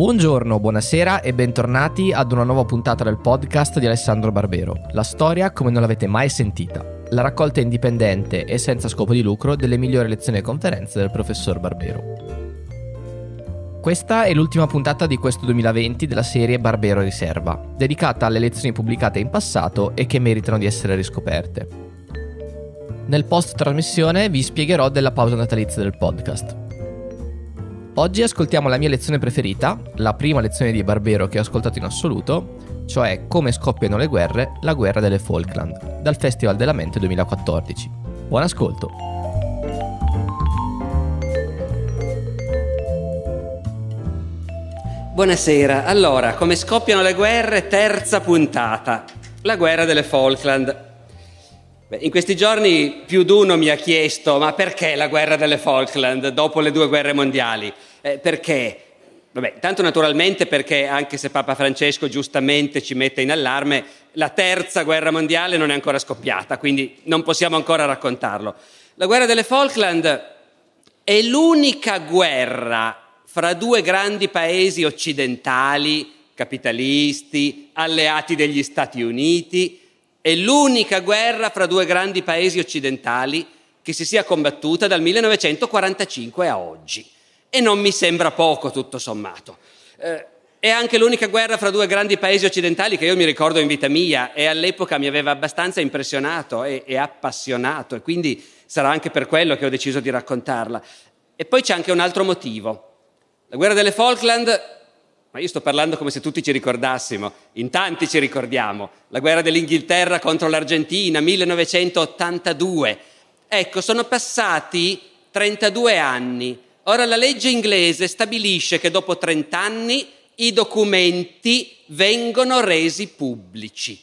Buongiorno, buonasera e bentornati ad una nuova puntata del podcast di Alessandro Barbero. La storia come non l'avete mai sentita. La raccolta indipendente e senza scopo di lucro delle migliori lezioni e conferenze del professor Barbero. Questa è l'ultima puntata di questo 2020 della serie Barbero Riserva, dedicata alle lezioni pubblicate in passato e che meritano di essere riscoperte. Nel post trasmissione vi spiegherò della pausa natalizia del podcast. Oggi ascoltiamo la mia lezione preferita, la prima lezione di Barbero che ho ascoltato in assoluto, cioè Come scoppiano le guerre, la guerra delle Falkland, dal Festival della Mente 2014. Buon ascolto! Buonasera, allora, come scoppiano le guerre, terza puntata, la guerra delle Falkland. In questi giorni più di uno mi ha chiesto ma perché la guerra delle Falkland dopo le due guerre mondiali? Eh, perché? Vabbè, tanto naturalmente perché anche se Papa Francesco giustamente ci mette in allarme, la terza guerra mondiale non è ancora scoppiata, quindi non possiamo ancora raccontarlo. La guerra delle Falkland è l'unica guerra fra due grandi paesi occidentali, capitalisti, alleati degli Stati Uniti, è l'unica guerra fra due grandi paesi occidentali che si sia combattuta dal 1945 a oggi. E non mi sembra poco, tutto sommato. Eh, è anche l'unica guerra fra due grandi paesi occidentali che io mi ricordo in vita mia e all'epoca mi aveva abbastanza impressionato e, e appassionato e quindi sarà anche per quello che ho deciso di raccontarla. E poi c'è anche un altro motivo. La guerra delle Falkland ma io sto parlando come se tutti ci ricordassimo, in tanti ci ricordiamo, la guerra dell'Inghilterra contro l'Argentina, 1982. Ecco, sono passati 32 anni. Ora la legge inglese stabilisce che dopo 30 anni i documenti vengono resi pubblici.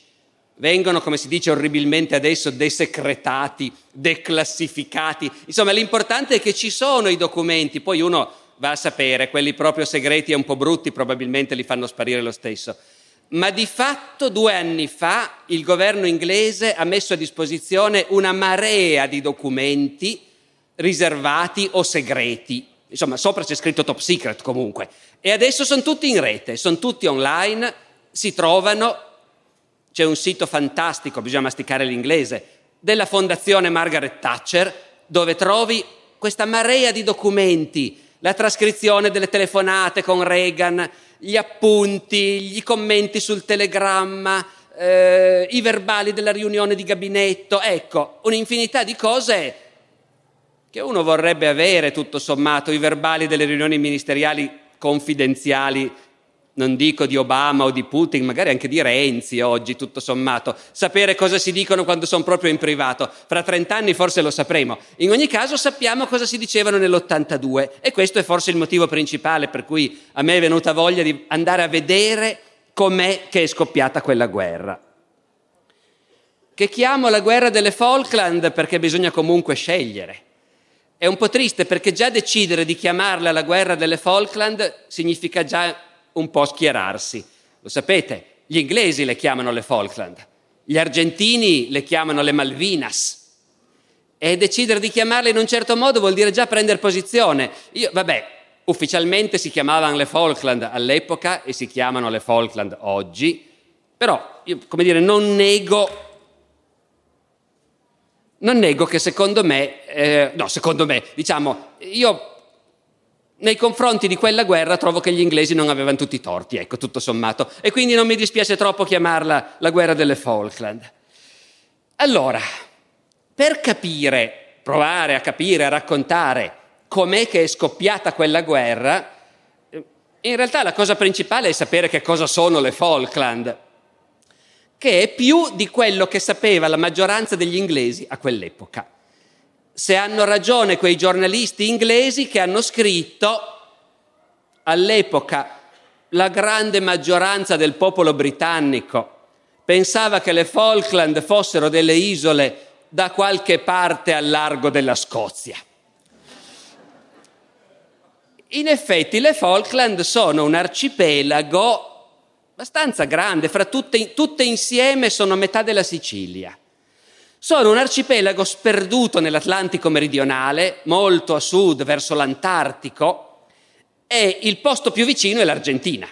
Vengono, come si dice orribilmente adesso, desecretati, declassificati. Insomma, l'importante è che ci sono i documenti, poi uno va a sapere, quelli proprio segreti e un po' brutti probabilmente li fanno sparire lo stesso. Ma di fatto due anni fa il governo inglese ha messo a disposizione una marea di documenti riservati o segreti. Insomma, sopra c'è scritto top secret comunque. E adesso sono tutti in rete, sono tutti online, si trovano. C'è un sito fantastico, bisogna masticare l'inglese, della Fondazione Margaret Thatcher, dove trovi questa marea di documenti la trascrizione delle telefonate con Reagan, gli appunti, i commenti sul telegramma, eh, i verbali della riunione di gabinetto, ecco, un'infinità di cose che uno vorrebbe avere tutto sommato, i verbali delle riunioni ministeriali confidenziali non dico di Obama o di Putin, magari anche di Renzi oggi, tutto sommato, sapere cosa si dicono quando sono proprio in privato. Fra 30 anni forse lo sapremo. In ogni caso sappiamo cosa si dicevano nell'82 e questo è forse il motivo principale per cui a me è venuta voglia di andare a vedere com'è che è scoppiata quella guerra. Che chiamo la guerra delle Falkland perché bisogna comunque scegliere. È un po' triste perché già decidere di chiamarla la guerra delle Falkland significa già un po' schierarsi. Lo sapete, gli inglesi le chiamano le Falkland, gli argentini le chiamano le Malvinas. E decidere di chiamarle in un certo modo vuol dire già prendere posizione. Io, vabbè, ufficialmente si chiamavano le Falkland all'epoca e si chiamano le Falkland oggi, però, io, come dire, non nego non nego che secondo me, eh, no, secondo me, diciamo, io nei confronti di quella guerra trovo che gli inglesi non avevano tutti i torti, ecco, tutto sommato. E quindi non mi dispiace troppo chiamarla la guerra delle Falkland. Allora, per capire, provare a capire, a raccontare com'è che è scoppiata quella guerra, in realtà la cosa principale è sapere che cosa sono le Falkland, che è più di quello che sapeva la maggioranza degli inglesi a quell'epoca se hanno ragione quei giornalisti inglesi che hanno scritto all'epoca la grande maggioranza del popolo britannico pensava che le Falkland fossero delle isole da qualche parte al largo della Scozia. In effetti le Falkland sono un arcipelago abbastanza grande, fra tutte, tutte insieme sono metà della Sicilia. Sono un arcipelago sperduto nell'Atlantico meridionale, molto a sud verso l'Antartico, e il posto più vicino è l'Argentina.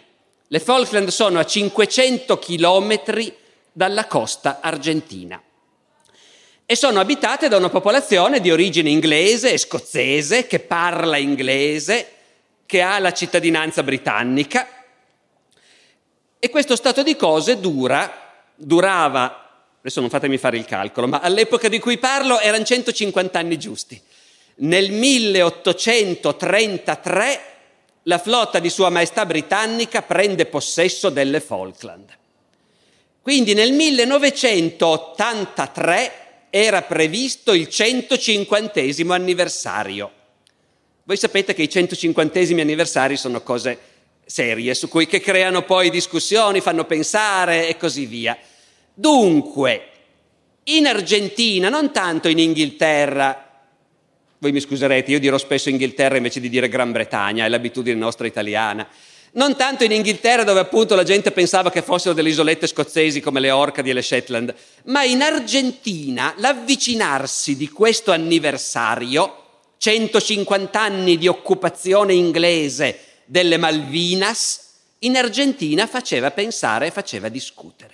Le Falkland sono a 500 chilometri dalla costa argentina e sono abitate da una popolazione di origine inglese e scozzese che parla inglese, che ha la cittadinanza britannica e questo stato di cose dura, durava, adesso non fatemi fare il calcolo, ma all'epoca di cui parlo erano 150 anni giusti. Nel 1833 la flotta di Sua Maestà britannica prende possesso delle Falkland. Quindi nel 1983 era previsto il 150 anniversario. Voi sapete che i 150 anniversari sono cose serie su cui che creano poi discussioni, fanno pensare e così via. Dunque, in Argentina, non tanto in Inghilterra, voi mi scuserete, io dirò spesso Inghilterra invece di dire Gran Bretagna, è l'abitudine nostra italiana. Non tanto in Inghilterra dove appunto la gente pensava che fossero delle isolette scozzesi come le Orcadi e le Shetland, ma in Argentina l'avvicinarsi di questo anniversario, 150 anni di occupazione inglese delle Malvinas, in Argentina faceva pensare e faceva discutere.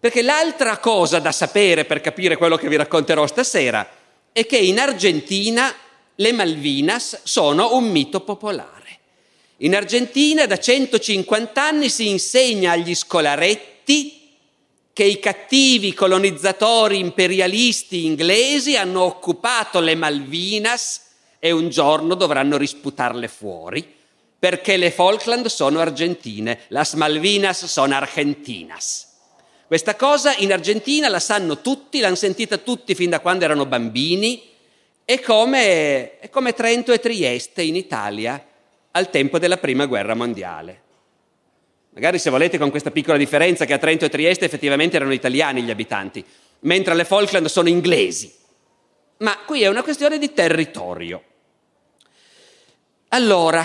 Perché l'altra cosa da sapere per capire quello che vi racconterò stasera è che in Argentina le Malvinas sono un mito popolare. In Argentina da 150 anni si insegna agli scolaretti che i cattivi colonizzatori imperialisti inglesi hanno occupato le Malvinas e un giorno dovranno risputarle fuori perché le Falkland sono argentine, las Malvinas sono argentinas. Questa cosa in Argentina la sanno tutti, l'hanno sentita tutti fin da quando erano bambini, è come, è come Trento e Trieste in Italia al tempo della Prima Guerra Mondiale. Magari se volete con questa piccola differenza che a Trento e Trieste effettivamente erano italiani gli abitanti, mentre le Falkland sono inglesi. Ma qui è una questione di territorio. Allora,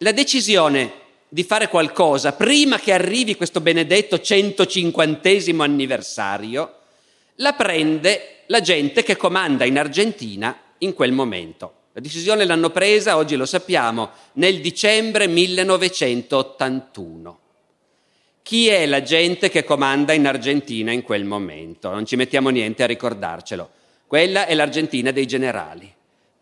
la decisione di fare qualcosa prima che arrivi questo benedetto 150 anniversario la prende la gente che comanda in Argentina in quel momento. La decisione l'hanno presa, oggi lo sappiamo, nel dicembre 1981. Chi è la gente che comanda in Argentina in quel momento? Non ci mettiamo niente a ricordarcelo. Quella è l'Argentina dei generali.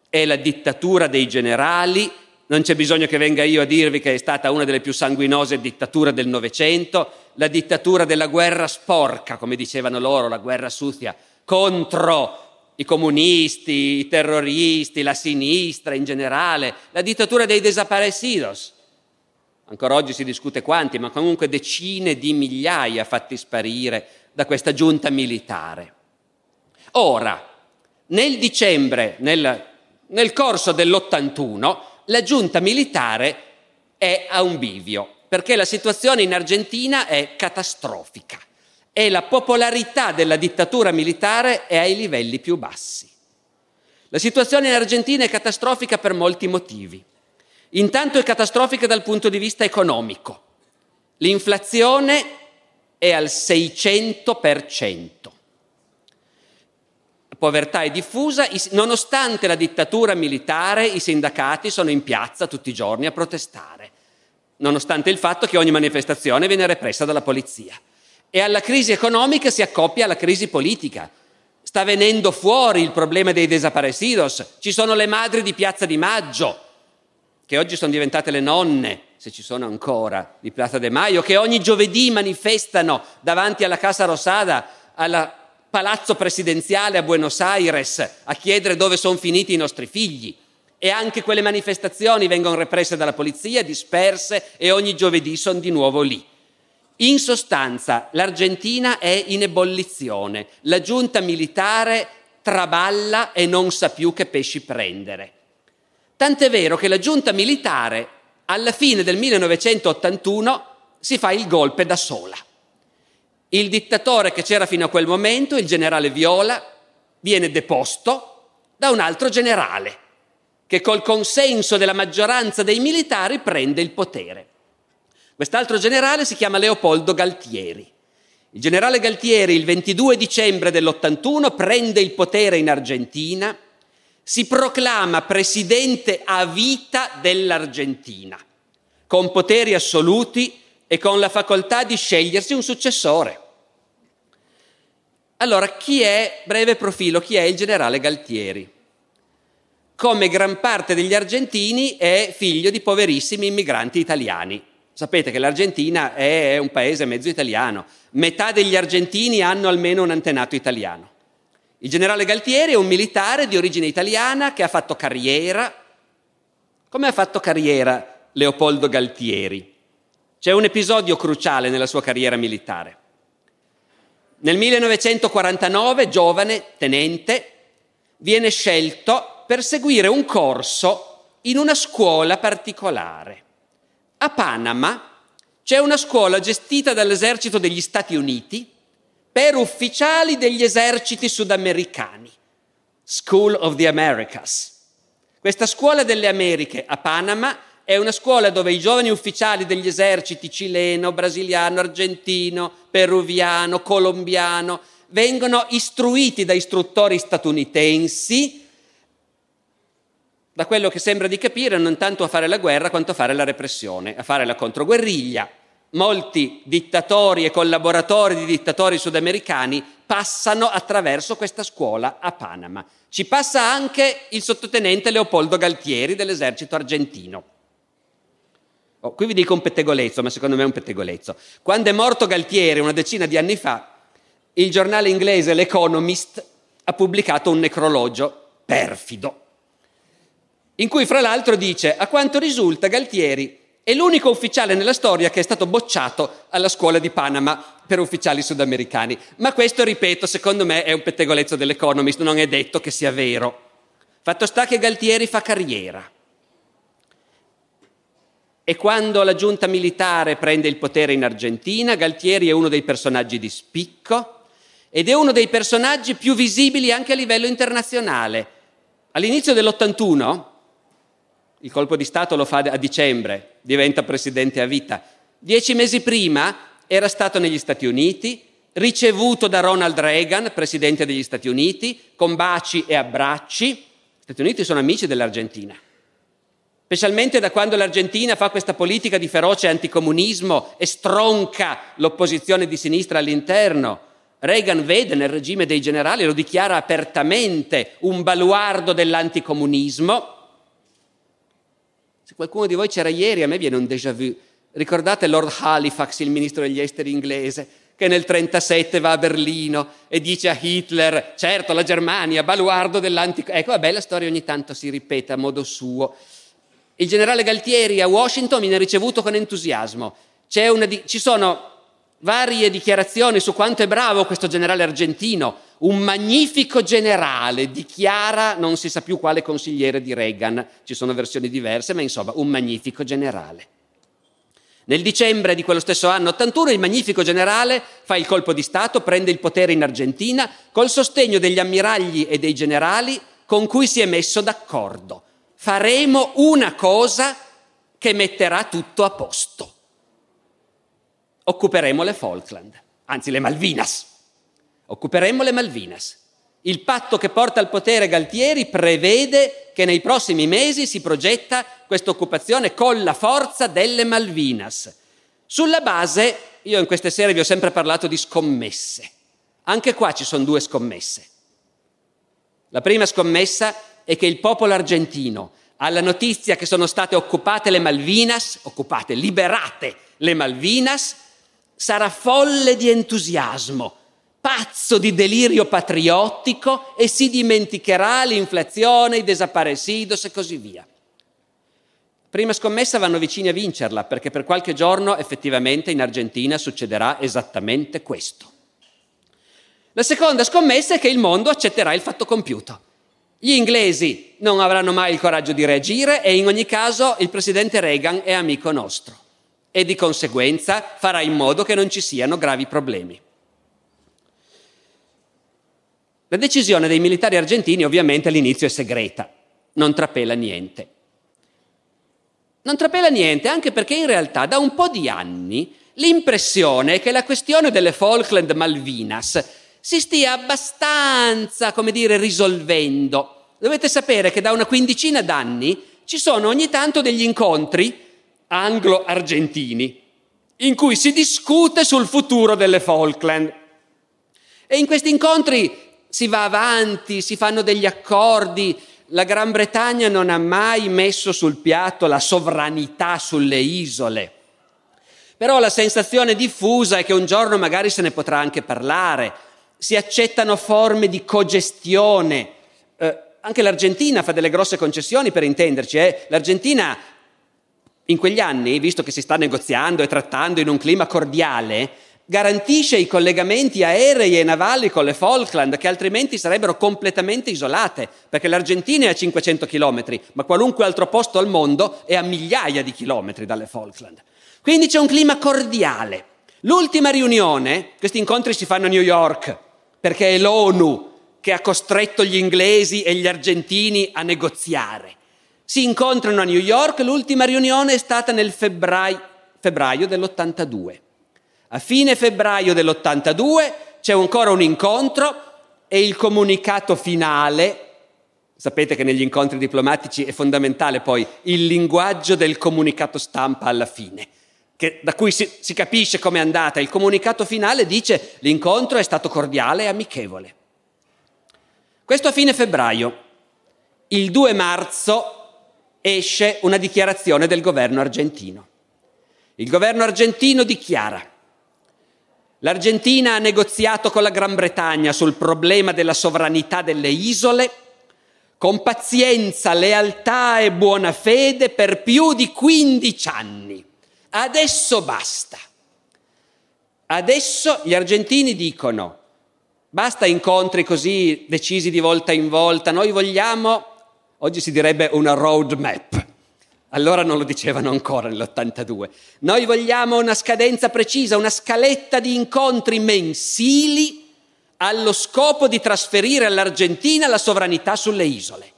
È la dittatura dei generali non c'è bisogno che venga io a dirvi che è stata una delle più sanguinose dittature del Novecento, la dittatura della guerra sporca, come dicevano loro, la guerra sucia, contro i comunisti, i terroristi, la sinistra in generale, la dittatura dei desaparecidos. Ancora oggi si discute quanti, ma comunque decine di migliaia fatti sparire da questa giunta militare. Ora, nel dicembre, nel, nel corso dell'81, la giunta militare è a un bivio, perché la situazione in Argentina è catastrofica e la popolarità della dittatura militare è ai livelli più bassi. La situazione in Argentina è catastrofica per molti motivi. Intanto è catastrofica dal punto di vista economico. L'inflazione è al 600% povertà è diffusa, nonostante la dittatura militare i sindacati sono in piazza tutti i giorni a protestare, nonostante il fatto che ogni manifestazione viene repressa dalla polizia. E alla crisi economica si accoppia la crisi politica. Sta venendo fuori il problema dei desaparecidos, ci sono le madri di Piazza di Maggio, che oggi sono diventate le nonne, se ci sono ancora, di Piazza de Maio, che ogni giovedì manifestano davanti alla Casa Rosada, alla palazzo presidenziale a Buenos Aires a chiedere dove sono finiti i nostri figli. E anche quelle manifestazioni vengono represse dalla polizia, disperse e ogni giovedì sono di nuovo lì. In sostanza, l'Argentina è in ebollizione, la giunta militare traballa e non sa più che pesci prendere. Tant'è vero che la giunta militare, alla fine del 1981, si fa il golpe da sola. Il dittatore che c'era fino a quel momento, il generale Viola, viene deposto da un altro generale che col consenso della maggioranza dei militari prende il potere. Quest'altro generale si chiama Leopoldo Galtieri. Il generale Galtieri il 22 dicembre dell'81 prende il potere in Argentina, si proclama presidente a vita dell'Argentina, con poteri assoluti e con la facoltà di scegliersi un successore. Allora, chi è, breve profilo, chi è il generale Galtieri? Come gran parte degli argentini è figlio di poverissimi immigranti italiani. Sapete che l'Argentina è un paese mezzo italiano, metà degli argentini hanno almeno un antenato italiano. Il generale Galtieri è un militare di origine italiana che ha fatto carriera. Come ha fatto carriera Leopoldo Galtieri? C'è un episodio cruciale nella sua carriera militare. Nel 1949, giovane tenente, viene scelto per seguire un corso in una scuola particolare. A Panama c'è una scuola gestita dall'esercito degli Stati Uniti per ufficiali degli eserciti sudamericani, School of the Americas. Questa scuola delle Americhe a Panama è una scuola dove i giovani ufficiali degli eserciti cileno, brasiliano, argentino, peruviano, colombiano vengono istruiti da istruttori statunitensi, da quello che sembra di capire, non tanto a fare la guerra quanto a fare la repressione, a fare la controguerriglia molti dittatori e collaboratori di dittatori sudamericani passano attraverso questa scuola a Panama. Ci passa anche il sottotenente Leopoldo Galtieri dell'esercito argentino. Oh, qui vi dico un pettegolezzo, ma secondo me è un pettegolezzo. Quando è morto Galtieri una decina di anni fa, il giornale inglese L'Economist ha pubblicato un necrologio perfido, in cui fra l'altro dice, a quanto risulta Galtieri è l'unico ufficiale nella storia che è stato bocciato alla scuola di Panama per ufficiali sudamericani. Ma questo, ripeto, secondo me è un pettegolezzo dell'Economist, non è detto che sia vero. Fatto sta che Galtieri fa carriera. E quando la giunta militare prende il potere in Argentina, Galtieri è uno dei personaggi di spicco ed è uno dei personaggi più visibili anche a livello internazionale. All'inizio dell'81, il colpo di Stato lo fa a dicembre, diventa presidente a vita. Dieci mesi prima era stato negli Stati Uniti, ricevuto da Ronald Reagan, presidente degli Stati Uniti, con baci e abbracci. Gli Stati Uniti sono amici dell'Argentina. Specialmente da quando l'Argentina fa questa politica di feroce anticomunismo e stronca l'opposizione di sinistra all'interno. Reagan vede nel regime dei generali, lo dichiara apertamente, un baluardo dell'anticomunismo se qualcuno di voi c'era ieri, a me viene un déjà vu. Ricordate Lord Halifax, il ministro degli esteri inglese, che nel 1937 va a Berlino e dice a Hitler, certo la Germania, baluardo dell'antico... Ecco, vabbè, la storia ogni tanto si ripete a modo suo. Il generale Galtieri a Washington viene ricevuto con entusiasmo. Di... ci sono varie dichiarazioni su quanto è bravo questo generale argentino, un magnifico generale, dichiara non si sa più quale consigliere di Reagan, ci sono versioni diverse, ma insomma un magnifico generale. Nel dicembre di quello stesso anno 81 il magnifico generale fa il colpo di Stato, prende il potere in Argentina col sostegno degli ammiragli e dei generali con cui si è messo d'accordo. Faremo una cosa che metterà tutto a posto. Occuperemo le Falkland, anzi le Malvinas. Occuperemo le Malvinas. Il patto che porta al potere Galtieri prevede che nei prossimi mesi si progetta questa occupazione con la forza delle Malvinas. Sulla base, io in queste serie vi ho sempre parlato di scommesse. Anche qua ci sono due scommesse. La prima scommessa è che il popolo argentino, alla notizia che sono state occupate le Malvinas, occupate, liberate le Malvinas, sarà folle di entusiasmo pazzo di delirio patriottico e si dimenticherà l'inflazione, i desaparecidos e così via. Prima scommessa vanno vicini a vincerla perché per qualche giorno effettivamente in Argentina succederà esattamente questo. La seconda scommessa è che il mondo accetterà il fatto compiuto. Gli inglesi non avranno mai il coraggio di reagire e in ogni caso il presidente Reagan è amico nostro e di conseguenza farà in modo che non ci siano gravi problemi. La decisione dei militari argentini ovviamente all'inizio è segreta, non trapela niente. Non trapela niente anche perché in realtà da un po' di anni l'impressione è che la questione delle Falkland Malvinas si stia abbastanza, come dire, risolvendo. Dovete sapere che da una quindicina d'anni ci sono ogni tanto degli incontri anglo-argentini in cui si discute sul futuro delle Falkland. E in questi incontri si va avanti, si fanno degli accordi. La Gran Bretagna non ha mai messo sul piatto la sovranità sulle isole. Però la sensazione diffusa è che un giorno magari se ne potrà anche parlare. Si accettano forme di cogestione. Anche l'Argentina fa delle grosse concessioni per intenderci. Eh. L'Argentina in quegli anni, visto che si sta negoziando e trattando in un clima cordiale, garantisce i collegamenti aerei e navali con le Falkland che altrimenti sarebbero completamente isolate, perché l'Argentina è a 500 km, ma qualunque altro posto al mondo è a migliaia di chilometri dalle Falkland. Quindi c'è un clima cordiale. L'ultima riunione, questi incontri si fanno a New York, perché è l'ONU che ha costretto gli inglesi e gli argentini a negoziare. Si incontrano a New York, l'ultima riunione è stata nel febbraio, febbraio dell'82. A fine febbraio dell'82 c'è ancora un incontro e il comunicato finale, sapete che negli incontri diplomatici è fondamentale poi il linguaggio del comunicato stampa alla fine, che, da cui si, si capisce com'è andata. Il comunicato finale dice l'incontro è stato cordiale e amichevole. Questo a fine febbraio. Il 2 marzo esce una dichiarazione del governo argentino. Il governo argentino dichiara L'Argentina ha negoziato con la Gran Bretagna sul problema della sovranità delle isole con pazienza, lealtà e buona fede per più di 15 anni. Adesso basta. Adesso gli argentini dicono basta incontri così decisi di volta in volta, noi vogliamo Oggi si direbbe una roadmap. Allora non lo dicevano ancora nell'82. Noi vogliamo una scadenza precisa, una scaletta di incontri mensili allo scopo di trasferire all'Argentina la sovranità sulle isole.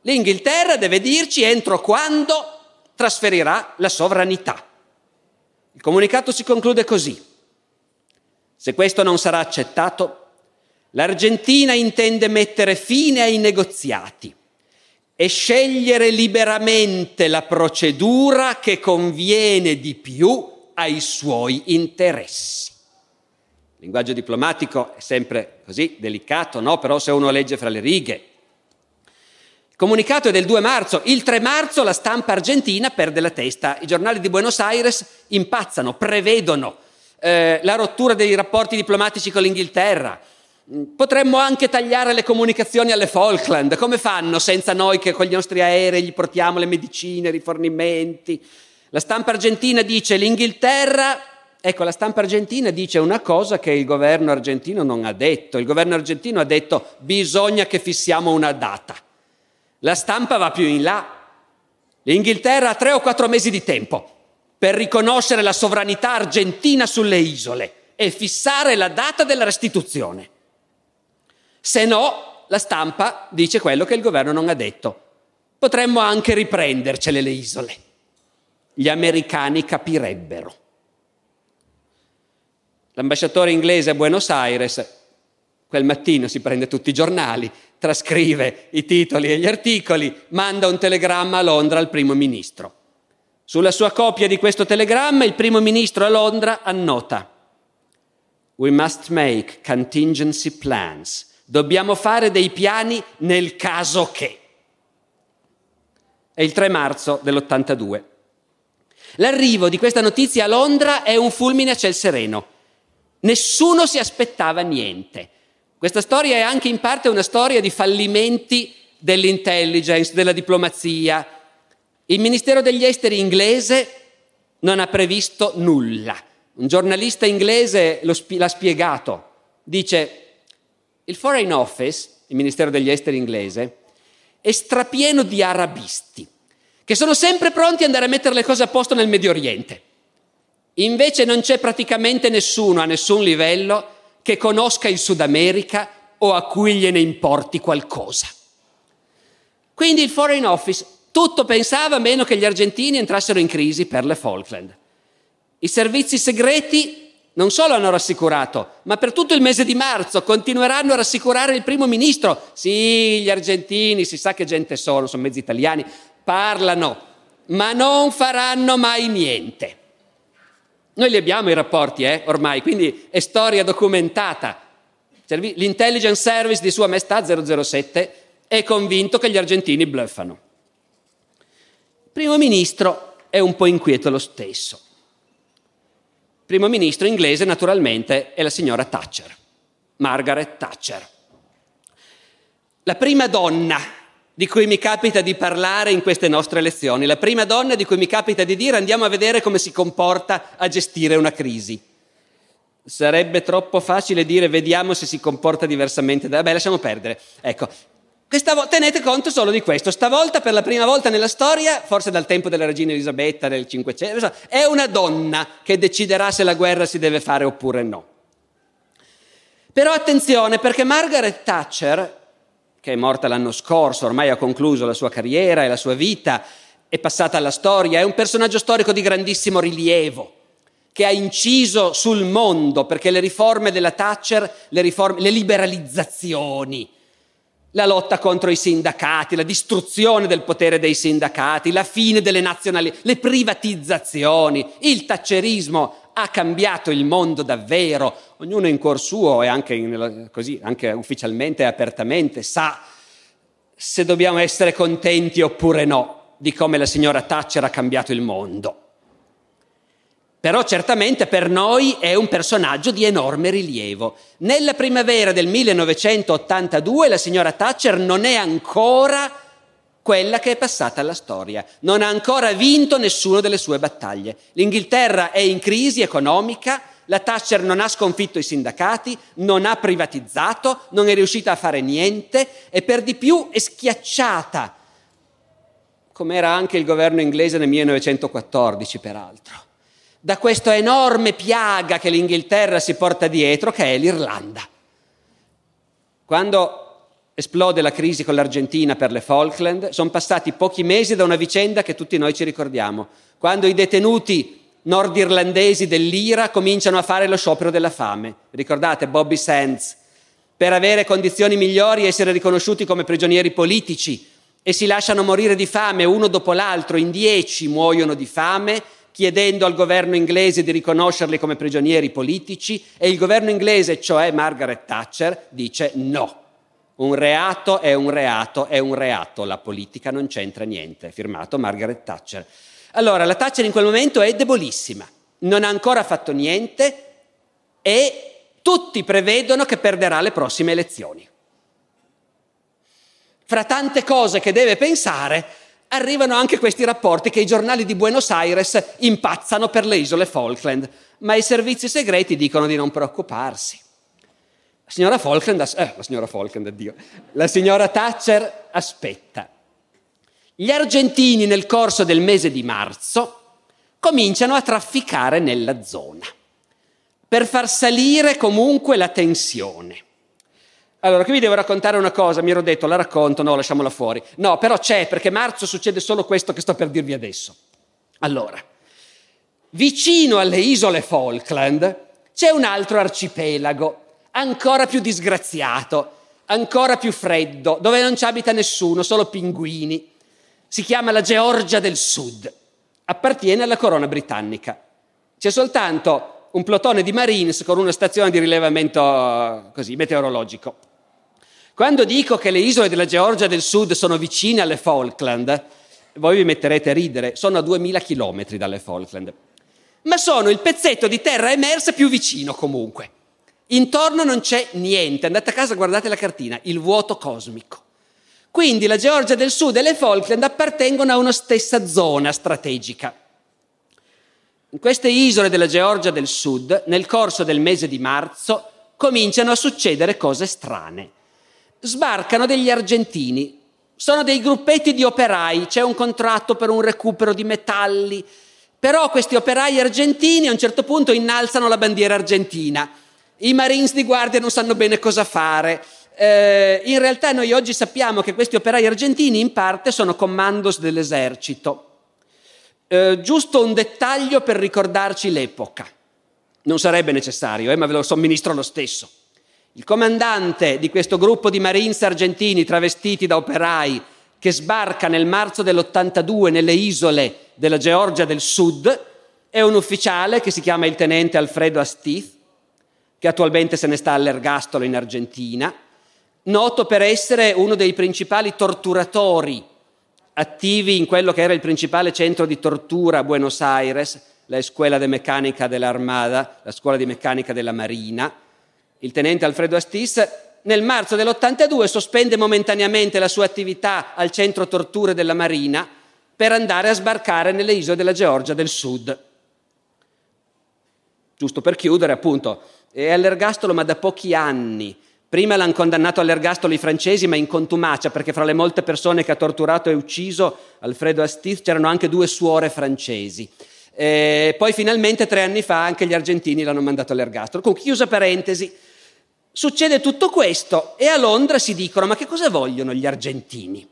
L'Inghilterra deve dirci entro quando trasferirà la sovranità. Il comunicato si conclude così. Se questo non sarà accettato, l'Argentina intende mettere fine ai negoziati e scegliere liberamente la procedura che conviene di più ai suoi interessi. Il linguaggio diplomatico è sempre così delicato, no? Però se uno legge fra le righe. Il comunicato è del 2 marzo, il 3 marzo la stampa argentina perde la testa, i giornali di Buenos Aires impazzano, prevedono eh, la rottura dei rapporti diplomatici con l'Inghilterra, Potremmo anche tagliare le comunicazioni alle Falkland. Come fanno senza noi che con gli nostri aerei gli portiamo le medicine, i rifornimenti? La stampa argentina dice l'Inghilterra, ecco la stampa argentina dice una cosa che il governo argentino non ha detto. Il governo argentino ha detto bisogna che fissiamo una data. La stampa va più in là. L'Inghilterra ha tre o quattro mesi di tempo per riconoscere la sovranità argentina sulle isole e fissare la data della restituzione. Se no, la stampa dice quello che il governo non ha detto. Potremmo anche riprendercele le isole. Gli americani capirebbero. L'ambasciatore inglese a Buenos Aires quel mattino si prende tutti i giornali, trascrive i titoli e gli articoli, manda un telegramma a Londra al primo ministro. Sulla sua copia di questo telegramma il primo ministro a Londra annota We must make contingency plans Dobbiamo fare dei piani nel caso che. È il 3 marzo dell'82. L'arrivo di questa notizia a Londra è un fulmine a ciel sereno. Nessuno si aspettava niente. Questa storia è anche in parte una storia di fallimenti dell'intelligence, della diplomazia. Il Ministero degli Esteri inglese non ha previsto nulla. Un giornalista inglese l'ha spiegato. Dice, il Foreign Office, il Ministero degli Esteri inglese, è strapieno di arabisti, che sono sempre pronti ad andare a mettere le cose a posto nel Medio Oriente. Invece non c'è praticamente nessuno a nessun livello che conosca il Sud America o a cui gliene importi qualcosa. Quindi il Foreign Office tutto pensava meno che gli argentini entrassero in crisi per le Falkland. I servizi segreti non solo hanno rassicurato, ma per tutto il mese di marzo continueranno a rassicurare il primo ministro. Sì, gli argentini, si sa che gente sono, sono mezzi italiani, parlano, ma non faranno mai niente. Noi li abbiamo i rapporti, eh, ormai, quindi è storia documentata. L'intelligence service di Sua Maestà 007 è convinto che gli argentini bluffano. Il primo ministro è un po' inquieto lo stesso primo ministro inglese naturalmente è la signora Thatcher, Margaret Thatcher. La prima donna di cui mi capita di parlare in queste nostre lezioni, la prima donna di cui mi capita di dire andiamo a vedere come si comporta a gestire una crisi. Sarebbe troppo facile dire vediamo se si comporta diversamente. Vabbè, lasciamo perdere. Ecco, Vo- tenete conto solo di questo, stavolta per la prima volta nella storia, forse dal tempo della regina Elisabetta del Cinquecento, è una donna che deciderà se la guerra si deve fare oppure no. Però attenzione perché Margaret Thatcher, che è morta l'anno scorso, ormai ha concluso la sua carriera e la sua vita, è passata alla storia, è un personaggio storico di grandissimo rilievo che ha inciso sul mondo perché le riforme della Thatcher, le, riforme, le liberalizzazioni, la lotta contro i sindacati, la distruzione del potere dei sindacati, la fine delle nazionalità, le privatizzazioni, il taccerismo ha cambiato il mondo davvero. Ognuno in cuor suo e anche, in, così, anche ufficialmente e apertamente sa se dobbiamo essere contenti oppure no di come la signora Thatcher ha cambiato il mondo però certamente per noi è un personaggio di enorme rilievo. Nella primavera del 1982 la signora Thatcher non è ancora quella che è passata alla storia, non ha ancora vinto nessuna delle sue battaglie. L'Inghilterra è in crisi economica, la Thatcher non ha sconfitto i sindacati, non ha privatizzato, non è riuscita a fare niente e per di più è schiacciata, come era anche il governo inglese nel 1914 peraltro da questa enorme piaga che l'Inghilterra si porta dietro, che è l'Irlanda. Quando esplode la crisi con l'Argentina per le Falkland, sono passati pochi mesi da una vicenda che tutti noi ci ricordiamo, quando i detenuti nordirlandesi dell'IRA cominciano a fare lo sciopero della fame. Ricordate Bobby Sands? Per avere condizioni migliori e essere riconosciuti come prigionieri politici e si lasciano morire di fame uno dopo l'altro, in dieci muoiono di fame chiedendo al governo inglese di riconoscerli come prigionieri politici e il governo inglese, cioè Margaret Thatcher, dice no. Un reato è un reato, è un reato, la politica non c'entra niente, firmato Margaret Thatcher. Allora, la Thatcher in quel momento è debolissima, non ha ancora fatto niente e tutti prevedono che perderà le prossime elezioni. Fra tante cose che deve pensare, arrivano anche questi rapporti che i giornali di Buenos Aires impazzano per le isole Falkland, ma i servizi segreti dicono di non preoccuparsi. La signora Falkland, eh, la signora Falkland, addio, la signora Thatcher aspetta. Gli argentini nel corso del mese di marzo cominciano a trafficare nella zona per far salire comunque la tensione. Allora, qui vi devo raccontare una cosa, mi ero detto, la racconto, no, lasciamola fuori. No, però c'è, perché marzo succede solo questo che sto per dirvi adesso. Allora, vicino alle isole Falkland c'è un altro arcipelago, ancora più disgraziato, ancora più freddo, dove non ci abita nessuno, solo pinguini. Si chiama la Georgia del Sud, appartiene alla corona britannica. C'è soltanto un plotone di Marines con una stazione di rilevamento così, meteorologico. Quando dico che le isole della Georgia del Sud sono vicine alle Falkland, voi vi metterete a ridere, sono a 2000 chilometri dalle Falkland, ma sono il pezzetto di terra emersa più vicino comunque. Intorno non c'è niente, andate a casa e guardate la cartina, il vuoto cosmico. Quindi la Georgia del Sud e le Falkland appartengono a una stessa zona strategica. In queste isole della Georgia del Sud, nel corso del mese di marzo, cominciano a succedere cose strane sbarcano degli argentini. Sono dei gruppetti di operai, c'è un contratto per un recupero di metalli, però questi operai argentini a un certo punto innalzano la bandiera argentina. I Marines di guardia non sanno bene cosa fare. Eh, in realtà noi oggi sappiamo che questi operai argentini in parte sono commandos dell'esercito. Eh, giusto un dettaglio per ricordarci l'epoca. Non sarebbe necessario, eh, ma ve lo somministro lo stesso. Il comandante di questo gruppo di Marines argentini travestiti da operai che sbarca nel marzo dell'82 nelle isole della Georgia del Sud è un ufficiale che si chiama il tenente Alfredo Astiz, che attualmente se ne sta all'ergastolo in Argentina, noto per essere uno dei principali torturatori attivi in quello che era il principale centro di tortura a Buenos Aires, la Escuela de Meccanica dell'Armada, la scuola di meccanica della Marina, il tenente Alfredo Astis, nel marzo dell'82 sospende momentaneamente la sua attività al centro torture della Marina per andare a sbarcare nelle isole della Georgia del Sud. Giusto per chiudere, appunto, è all'ergastolo ma da pochi anni. Prima l'hanno condannato all'ergastolo i francesi, ma in contumacia, perché fra le molte persone che ha torturato e ucciso Alfredo Astiz c'erano anche due suore francesi. E poi finalmente tre anni fa anche gli argentini l'hanno mandato all'ergastolo. Comunque, chiusa parentesi, Succede tutto questo e a Londra si dicono ma che cosa vogliono gli argentini?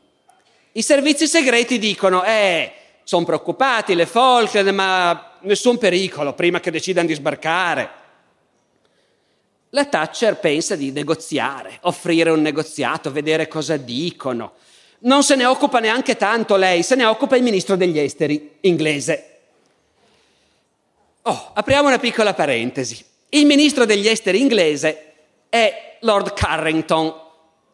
I servizi segreti dicono eh, sono preoccupati le Falkland ma nessun pericolo prima che decidano di sbarcare. La Thatcher pensa di negoziare, offrire un negoziato, vedere cosa dicono. Non se ne occupa neanche tanto lei, se ne occupa il ministro degli esteri inglese. Oh, apriamo una piccola parentesi. Il ministro degli esteri inglese è Lord Carrington,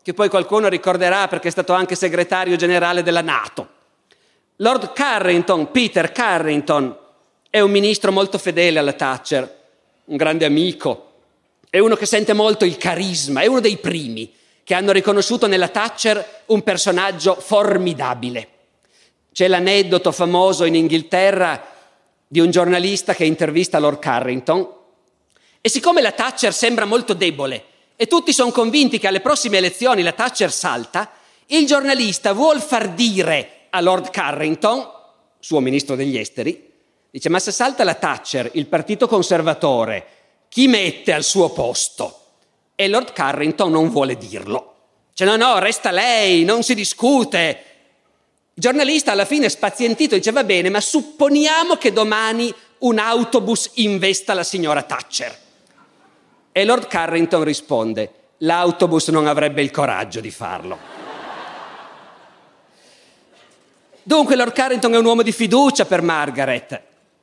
che poi qualcuno ricorderà perché è stato anche segretario generale della Nato. Lord Carrington, Peter Carrington, è un ministro molto fedele alla Thatcher, un grande amico, è uno che sente molto il carisma, è uno dei primi che hanno riconosciuto nella Thatcher un personaggio formidabile. C'è l'aneddoto famoso in Inghilterra di un giornalista che intervista Lord Carrington e siccome la Thatcher sembra molto debole e tutti sono convinti che alle prossime elezioni la Thatcher salta, il giornalista vuol far dire a Lord Carrington, suo ministro degli esteri, dice ma se salta la Thatcher, il partito conservatore, chi mette al suo posto? E Lord Carrington non vuole dirlo. Dice no, no, resta lei, non si discute. Il giornalista alla fine spazientito dice va bene, ma supponiamo che domani un autobus investa la signora Thatcher. E Lord Carrington risponde, l'autobus non avrebbe il coraggio di farlo. Dunque Lord Carrington è un uomo di fiducia per Margaret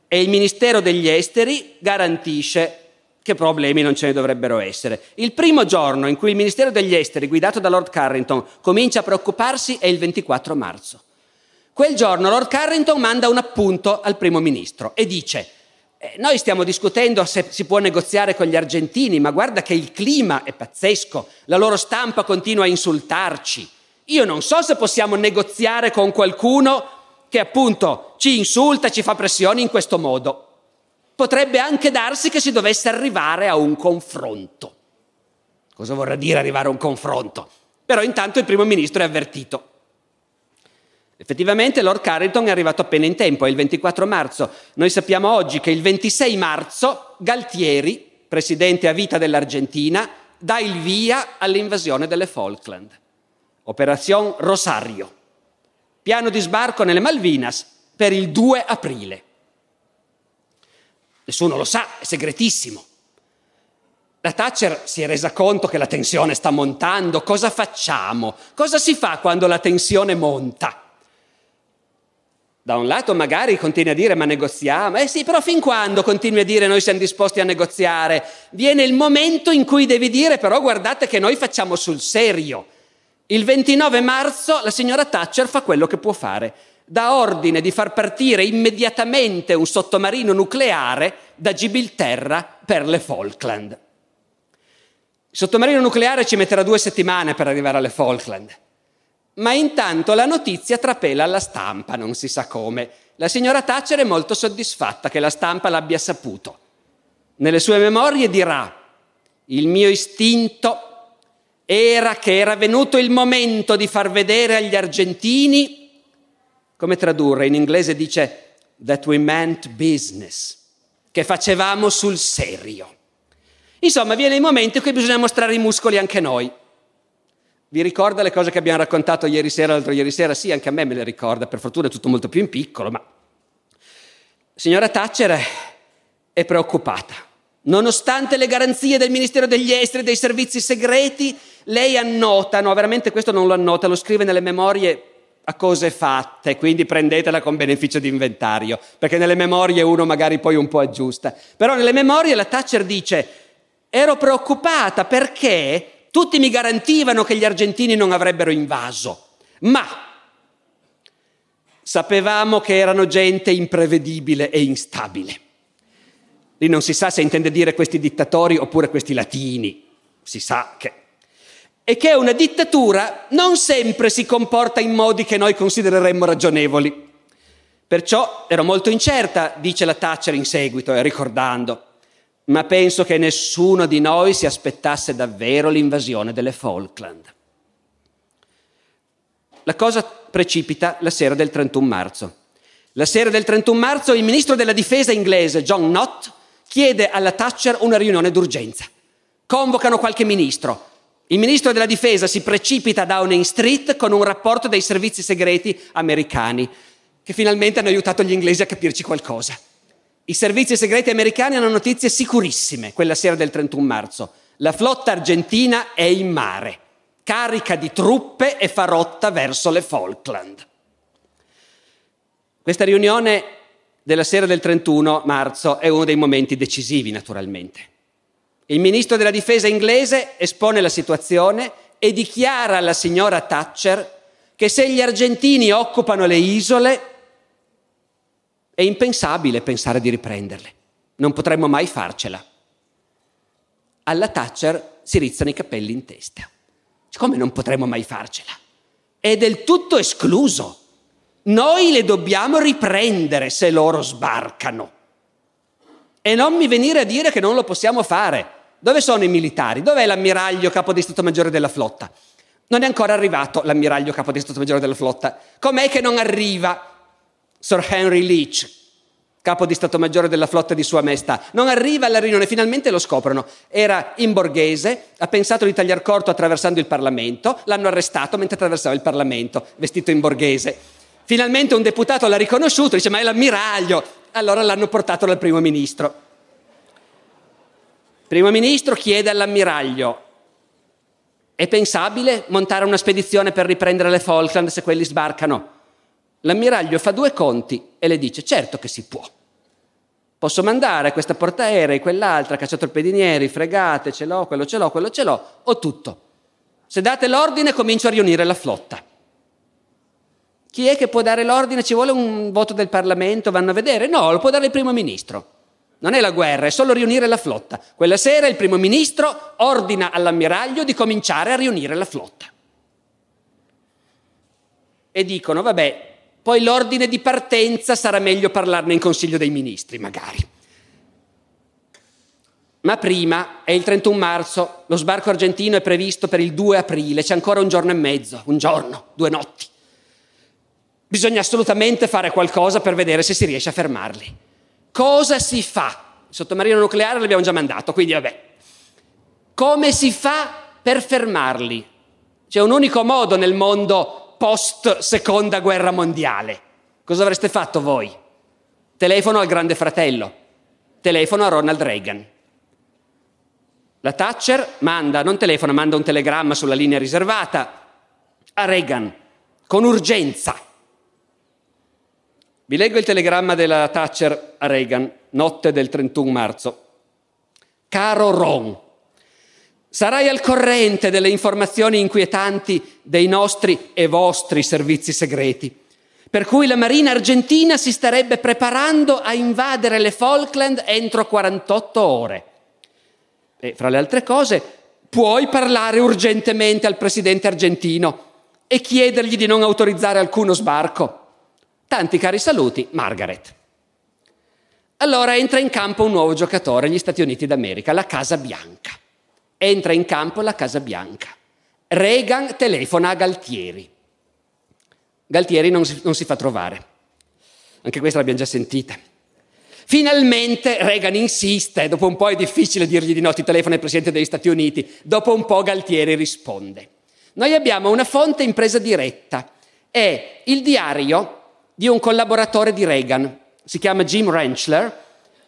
e il Ministero degli Esteri garantisce che problemi non ce ne dovrebbero essere. Il primo giorno in cui il Ministero degli Esteri, guidato da Lord Carrington, comincia a preoccuparsi è il 24 marzo. Quel giorno Lord Carrington manda un appunto al primo ministro e dice eh, noi stiamo discutendo se si può negoziare con gli argentini, ma guarda che il clima è pazzesco, la loro stampa continua a insultarci. Io non so se possiamo negoziare con qualcuno che appunto ci insulta, ci fa pressioni in questo modo. Potrebbe anche darsi che si dovesse arrivare a un confronto. Cosa vorrà dire arrivare a un confronto? Però intanto il primo ministro è avvertito. Effettivamente Lord Carrington è arrivato appena in tempo, è il 24 marzo. Noi sappiamo oggi che il 26 marzo Galtieri, presidente a vita dell'Argentina, dà il via all'invasione delle Falkland. Operazione Rosario. Piano di sbarco nelle Malvinas per il 2 aprile. Nessuno lo sa, è segretissimo. La Thatcher si è resa conto che la tensione sta montando. Cosa facciamo? Cosa si fa quando la tensione monta? Da un lato magari continui a dire ma negoziamo, eh sì, però fin quando continui a dire noi siamo disposti a negoziare? Viene il momento in cui devi dire però guardate che noi facciamo sul serio. Il 29 marzo la signora Thatcher fa quello che può fare, dà ordine di far partire immediatamente un sottomarino nucleare da Gibilterra per le Falkland. Il sottomarino nucleare ci metterà due settimane per arrivare alle Falkland. Ma intanto la notizia trapela alla stampa, non si sa come. La signora Thatcher è molto soddisfatta che la stampa l'abbia saputo. Nelle sue memorie dirà, il mio istinto era che era venuto il momento di far vedere agli argentini, come tradurre? In inglese dice that we meant business, che facevamo sul serio. Insomma, viene il momento in cui bisogna mostrare i muscoli anche noi. Vi ricorda le cose che abbiamo raccontato ieri sera, l'altro ieri sera? Sì, anche a me me le ricorda, per fortuna è tutto molto più in piccolo, ma... Signora Thatcher è preoccupata, Nonostante le garanzie del Ministero degli Esteri e dei servizi segreti, lei annota, no, veramente questo non lo annota, lo scrive nelle memorie a cose fatte, quindi prendetela con beneficio di inventario, perché nelle memorie uno magari poi un po' aggiusta. Però nelle memorie la Thatcher dice, ero preoccupata perché tutti mi garantivano che gli argentini non avrebbero invaso, ma sapevamo che erano gente imprevedibile e instabile. Lì non si sa se intende dire questi dittatori oppure questi latini, si sa che e che una dittatura non sempre si comporta in modi che noi considereremmo ragionevoli. Perciò ero molto incerta, dice la Thatcher in seguito, e ricordando, ma penso che nessuno di noi si aspettasse davvero l'invasione delle Falkland. La cosa precipita la sera del 31 marzo. La sera del 31 marzo il ministro della difesa inglese John Knott chiede alla Thatcher una riunione d'urgenza. Convocano qualche ministro, il ministro della difesa si precipita a Downing Street con un rapporto dei servizi segreti americani, che finalmente hanno aiutato gli inglesi a capirci qualcosa. I servizi segreti americani hanno notizie sicurissime quella sera del 31 marzo. La flotta argentina è in mare, carica di truppe e fa rotta verso le Falkland. Questa riunione della sera del 31 marzo è uno dei momenti decisivi, naturalmente. Il ministro della difesa inglese espone la situazione e dichiara alla signora Thatcher che se gli argentini occupano le isole è impensabile pensare di riprenderle. Non potremmo mai farcela. Alla Thatcher si rizzano i capelli in testa. Come non potremmo mai farcela? È del tutto escluso. Noi le dobbiamo riprendere se loro sbarcano. E non mi venire a dire che non lo possiamo fare. Dove sono i militari? Dov'è l'ammiraglio capo di Stato Maggiore della flotta? Non è ancora arrivato l'ammiraglio capo di Stato Maggiore della flotta. Com'è che non arriva Sir Henry Leach, capo di Stato Maggiore della flotta di Sua Maestà? Non arriva alla riunione, finalmente lo scoprono. Era in borghese, ha pensato di tagliar corto attraversando il Parlamento, l'hanno arrestato mentre attraversava il Parlamento, vestito in borghese. Finalmente un deputato l'ha riconosciuto, dice ma è l'ammiraglio. Allora l'hanno portato dal primo ministro. Primo ministro chiede all'ammiraglio, è pensabile montare una spedizione per riprendere le Falkland se quelli sbarcano? L'ammiraglio fa due conti e le dice, certo che si può. Posso mandare questa portaerei, quell'altra, cacciatorpedinieri, fregate, ce l'ho, quello ce l'ho, quello ce l'ho, ho tutto. Se date l'ordine comincio a riunire la flotta. Chi è che può dare l'ordine? Ci vuole un voto del Parlamento? Vanno a vedere? No, lo può dare il primo ministro. Non è la guerra, è solo riunire la flotta. Quella sera il primo ministro ordina all'ammiraglio di cominciare a riunire la flotta. E dicono, vabbè, poi l'ordine di partenza sarà meglio parlarne in Consiglio dei Ministri, magari. Ma prima, è il 31 marzo, lo sbarco argentino è previsto per il 2 aprile, c'è ancora un giorno e mezzo, un giorno, due notti. Bisogna assolutamente fare qualcosa per vedere se si riesce a fermarli. Cosa si fa? Il sottomarino nucleare l'abbiamo già mandato, quindi vabbè. Come si fa per fermarli? C'è un unico modo nel mondo post seconda guerra mondiale. Cosa avreste fatto voi? Telefono al grande fratello, telefono a Ronald Reagan. La Thatcher manda, non telefona, manda un telegramma sulla linea riservata a Reagan con urgenza. Vi leggo il telegramma della Thatcher a Reagan, notte del 31 marzo. Caro Ron, sarai al corrente delle informazioni inquietanti dei nostri e vostri servizi segreti, per cui la Marina argentina si starebbe preparando a invadere le Falkland entro 48 ore. E fra le altre cose, puoi parlare urgentemente al presidente argentino e chiedergli di non autorizzare alcuno sbarco. Tanti cari saluti, Margaret. Allora entra in campo un nuovo giocatore, gli Stati Uniti d'America, la Casa Bianca. Entra in campo la Casa Bianca. Reagan telefona a Galtieri. Galtieri non si, non si fa trovare. Anche questa l'abbiamo già sentita. Finalmente Reagan insiste, dopo un po' è difficile dirgli di no, ti telefona il Presidente degli Stati Uniti, dopo un po' Galtieri risponde. Noi abbiamo una fonte in presa diretta, è il diario di un collaboratore di Reagan, si chiama Jim Ranchler,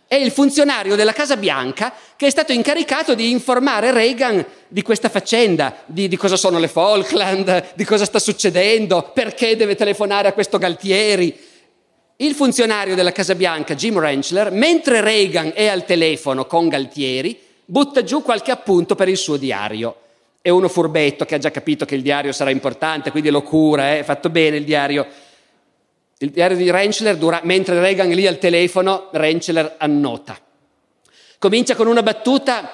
è il funzionario della Casa Bianca che è stato incaricato di informare Reagan di questa faccenda, di, di, cosa sono le Falkland, di cosa sta succedendo, perché deve telefonare a questo Galtieri. Il funzionario della Casa Bianca, Jim Rentschler, mentre Reagan è al telefono con Galtieri, butta giù qualche appunto per il suo diario. È uno furbetto che ha già capito che il diario sarà importante, quindi lo cura, è eh? fatto bene il diario. Il diario di Rentschler dura, mentre Reagan è lì al telefono, Rentschler annota. Comincia con una battuta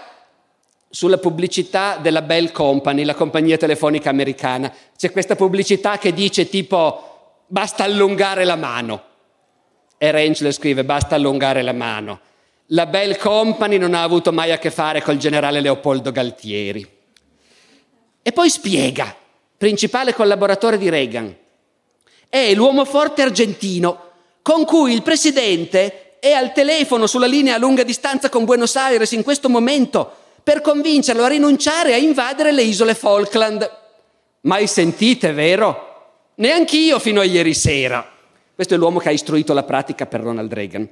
sulla pubblicità della Bell Company, la compagnia telefonica americana. C'è questa pubblicità che dice tipo basta allungare la mano. E Rentschler scrive basta allungare la mano. La Bell Company non ha avuto mai a che fare col generale Leopoldo Galtieri. E poi spiega, principale collaboratore di Reagan, è l'uomo forte argentino con cui il presidente è al telefono sulla linea a lunga distanza con Buenos Aires in questo momento per convincerlo a rinunciare a invadere le isole Falkland. Mai sentite, vero? Neanch'io fino a ieri sera. Questo è l'uomo che ha istruito la pratica per Ronald Reagan.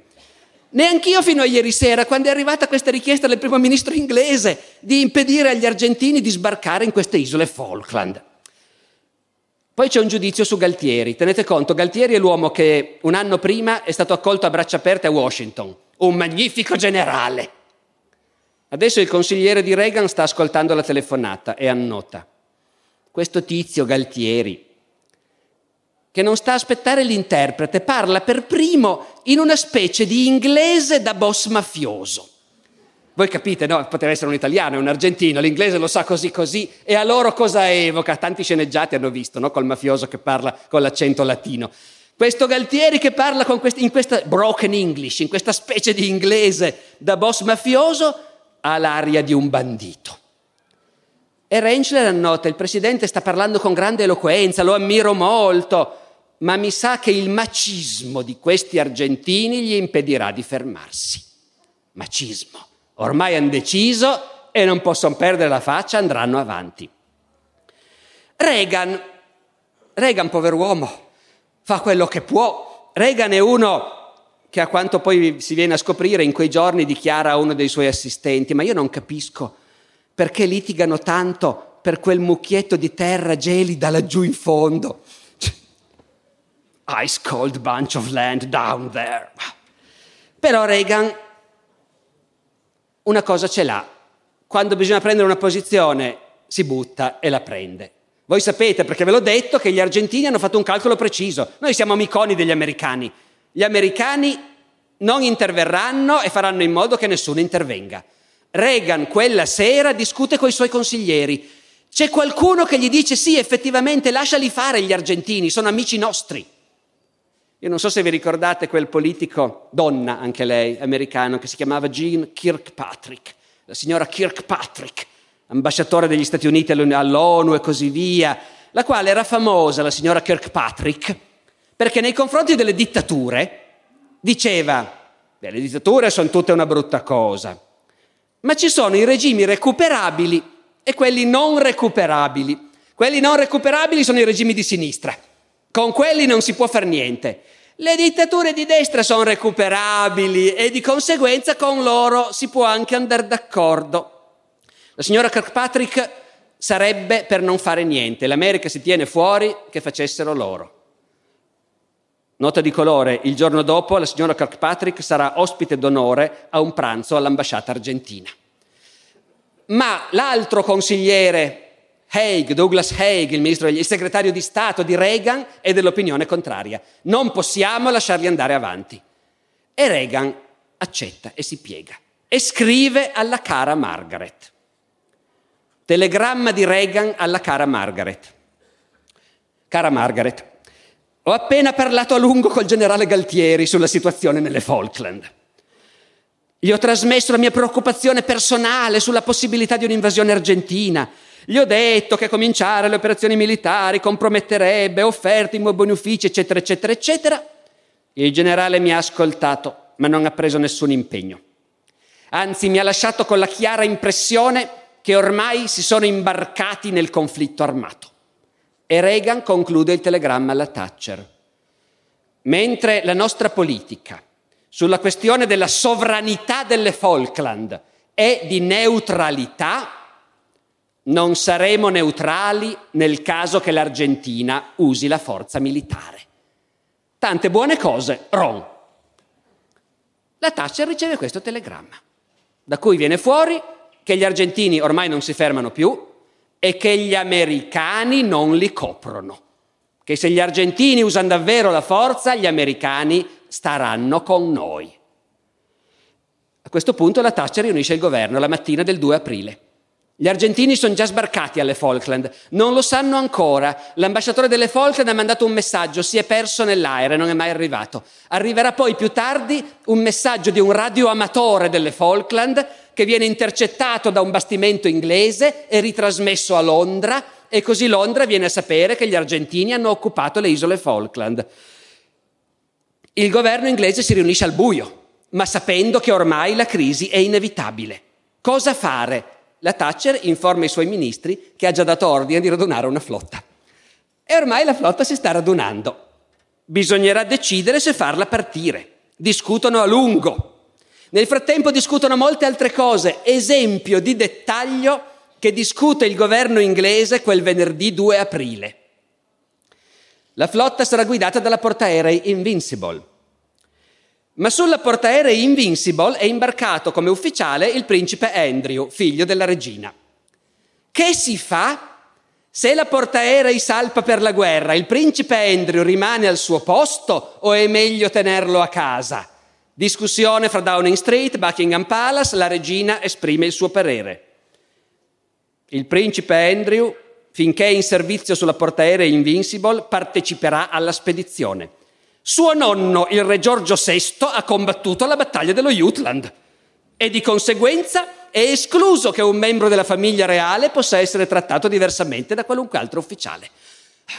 Neanch'io fino a ieri sera, quando è arrivata questa richiesta del primo ministro inglese di impedire agli argentini di sbarcare in queste isole Falkland. Poi c'è un giudizio su Galtieri. Tenete conto, Galtieri è l'uomo che un anno prima è stato accolto a braccia aperte a Washington, un magnifico generale. Adesso il consigliere di Reagan sta ascoltando la telefonata e annota. Questo tizio Galtieri che non sta a aspettare l'interprete, parla per primo in una specie di inglese da boss mafioso. Voi capite, no? Poteva essere un italiano, un argentino, l'inglese lo sa così così, e a loro cosa evoca? Tanti sceneggiati hanno visto, no? Col mafioso che parla con l'accento latino. Questo Galtieri che parla questi, in questa broken English, in questa specie di inglese da boss mafioso, ha l'aria di un bandito. E Rentschler annota, il presidente sta parlando con grande eloquenza, lo ammiro molto, ma mi sa che il macismo di questi argentini gli impedirà di fermarsi. Macismo. Ormai hanno deciso e non possono perdere la faccia, andranno avanti. Reagan, Reagan, pover'uomo, fa quello che può. Reagan è uno che a quanto poi si viene a scoprire in quei giorni dichiara a uno dei suoi assistenti, ma io non capisco perché litigano tanto per quel mucchietto di terra gelida laggiù in fondo ice cold bunch of land down there. Però Reagan una cosa ce l'ha. Quando bisogna prendere una posizione si butta e la prende. Voi sapete, perché ve l'ho detto, che gli argentini hanno fatto un calcolo preciso. Noi siamo amiconi degli americani. Gli americani non interverranno e faranno in modo che nessuno intervenga. Reagan quella sera discute con i suoi consiglieri. C'è qualcuno che gli dice sì, effettivamente lasciali fare gli argentini, sono amici nostri. Io non so se vi ricordate quel politico, donna anche lei, americano, che si chiamava Jean Kirkpatrick, la signora Kirkpatrick, ambasciatore degli Stati Uniti all'ONU e così via, la quale era famosa, la signora Kirkpatrick, perché nei confronti delle dittature diceva, beh, le dittature sono tutte una brutta cosa, ma ci sono i regimi recuperabili e quelli non recuperabili. Quelli non recuperabili sono i regimi di sinistra con quelli non si può fare niente. Le dittature di destra sono recuperabili e di conseguenza con loro si può anche andare d'accordo. La signora Kirkpatrick sarebbe per non fare niente. L'America si tiene fuori che facessero loro. Nota di colore, il giorno dopo la signora Kirkpatrick sarà ospite d'onore a un pranzo all'ambasciata argentina. Ma l'altro consigliere Haig, Douglas Haig, il, ministro, il segretario di Stato di Reagan, è dell'opinione contraria. Non possiamo lasciarli andare avanti. E Reagan accetta e si piega e scrive alla cara Margaret. Telegramma di Reagan alla cara Margaret. Cara Margaret, ho appena parlato a lungo col generale Galtieri sulla situazione nelle Falkland. Gli ho trasmesso la mia preoccupazione personale sulla possibilità di un'invasione argentina gli ho detto che cominciare le operazioni militari comprometterebbe offerte buoni uffici, eccetera, eccetera, eccetera. Il generale mi ha ascoltato, ma non ha preso nessun impegno. Anzi, mi ha lasciato con la chiara impressione che ormai si sono imbarcati nel conflitto armato. E Reagan conclude il telegramma alla Thatcher. Mentre la nostra politica sulla questione della sovranità delle Falkland e di neutralità, non saremo neutrali nel caso che l'Argentina usi la forza militare. Tante buone cose, Ron. La Thatcher riceve questo telegramma, da cui viene fuori che gli argentini ormai non si fermano più e che gli americani non li coprono. Che se gli argentini usano davvero la forza, gli americani staranno con noi. A questo punto la Thatcher riunisce il governo la mattina del 2 aprile. Gli argentini sono già sbarcati alle Falkland, non lo sanno ancora. L'ambasciatore delle Falkland ha mandato un messaggio, si è perso nell'aereo, non è mai arrivato. Arriverà poi più tardi un messaggio di un radioamatore delle Falkland che viene intercettato da un bastimento inglese e ritrasmesso a Londra e così Londra viene a sapere che gli argentini hanno occupato le isole Falkland. Il governo inglese si riunisce al buio, ma sapendo che ormai la crisi è inevitabile. Cosa fare? La Thatcher informa i suoi ministri che ha già dato ordine di radunare una flotta. E ormai la flotta si sta radunando. Bisognerà decidere se farla partire. Discutono a lungo. Nel frattempo discutono molte altre cose. Esempio di dettaglio che discute il governo inglese quel venerdì 2 aprile. La flotta sarà guidata dalla portaerei Invincible ma sulla portaerei Invincible è imbarcato come ufficiale il principe Andrew, figlio della regina. Che si fa? Se la portaerei salpa per la guerra, il principe Andrew rimane al suo posto o è meglio tenerlo a casa? Discussione fra Downing Street, Buckingham Palace, la regina esprime il suo parere. Il principe Andrew, finché è in servizio sulla portaerei Invincible, parteciperà alla spedizione. Suo nonno, il re Giorgio VI, ha combattuto la battaglia dello Jutland e di conseguenza è escluso che un membro della famiglia reale possa essere trattato diversamente da qualunque altro ufficiale.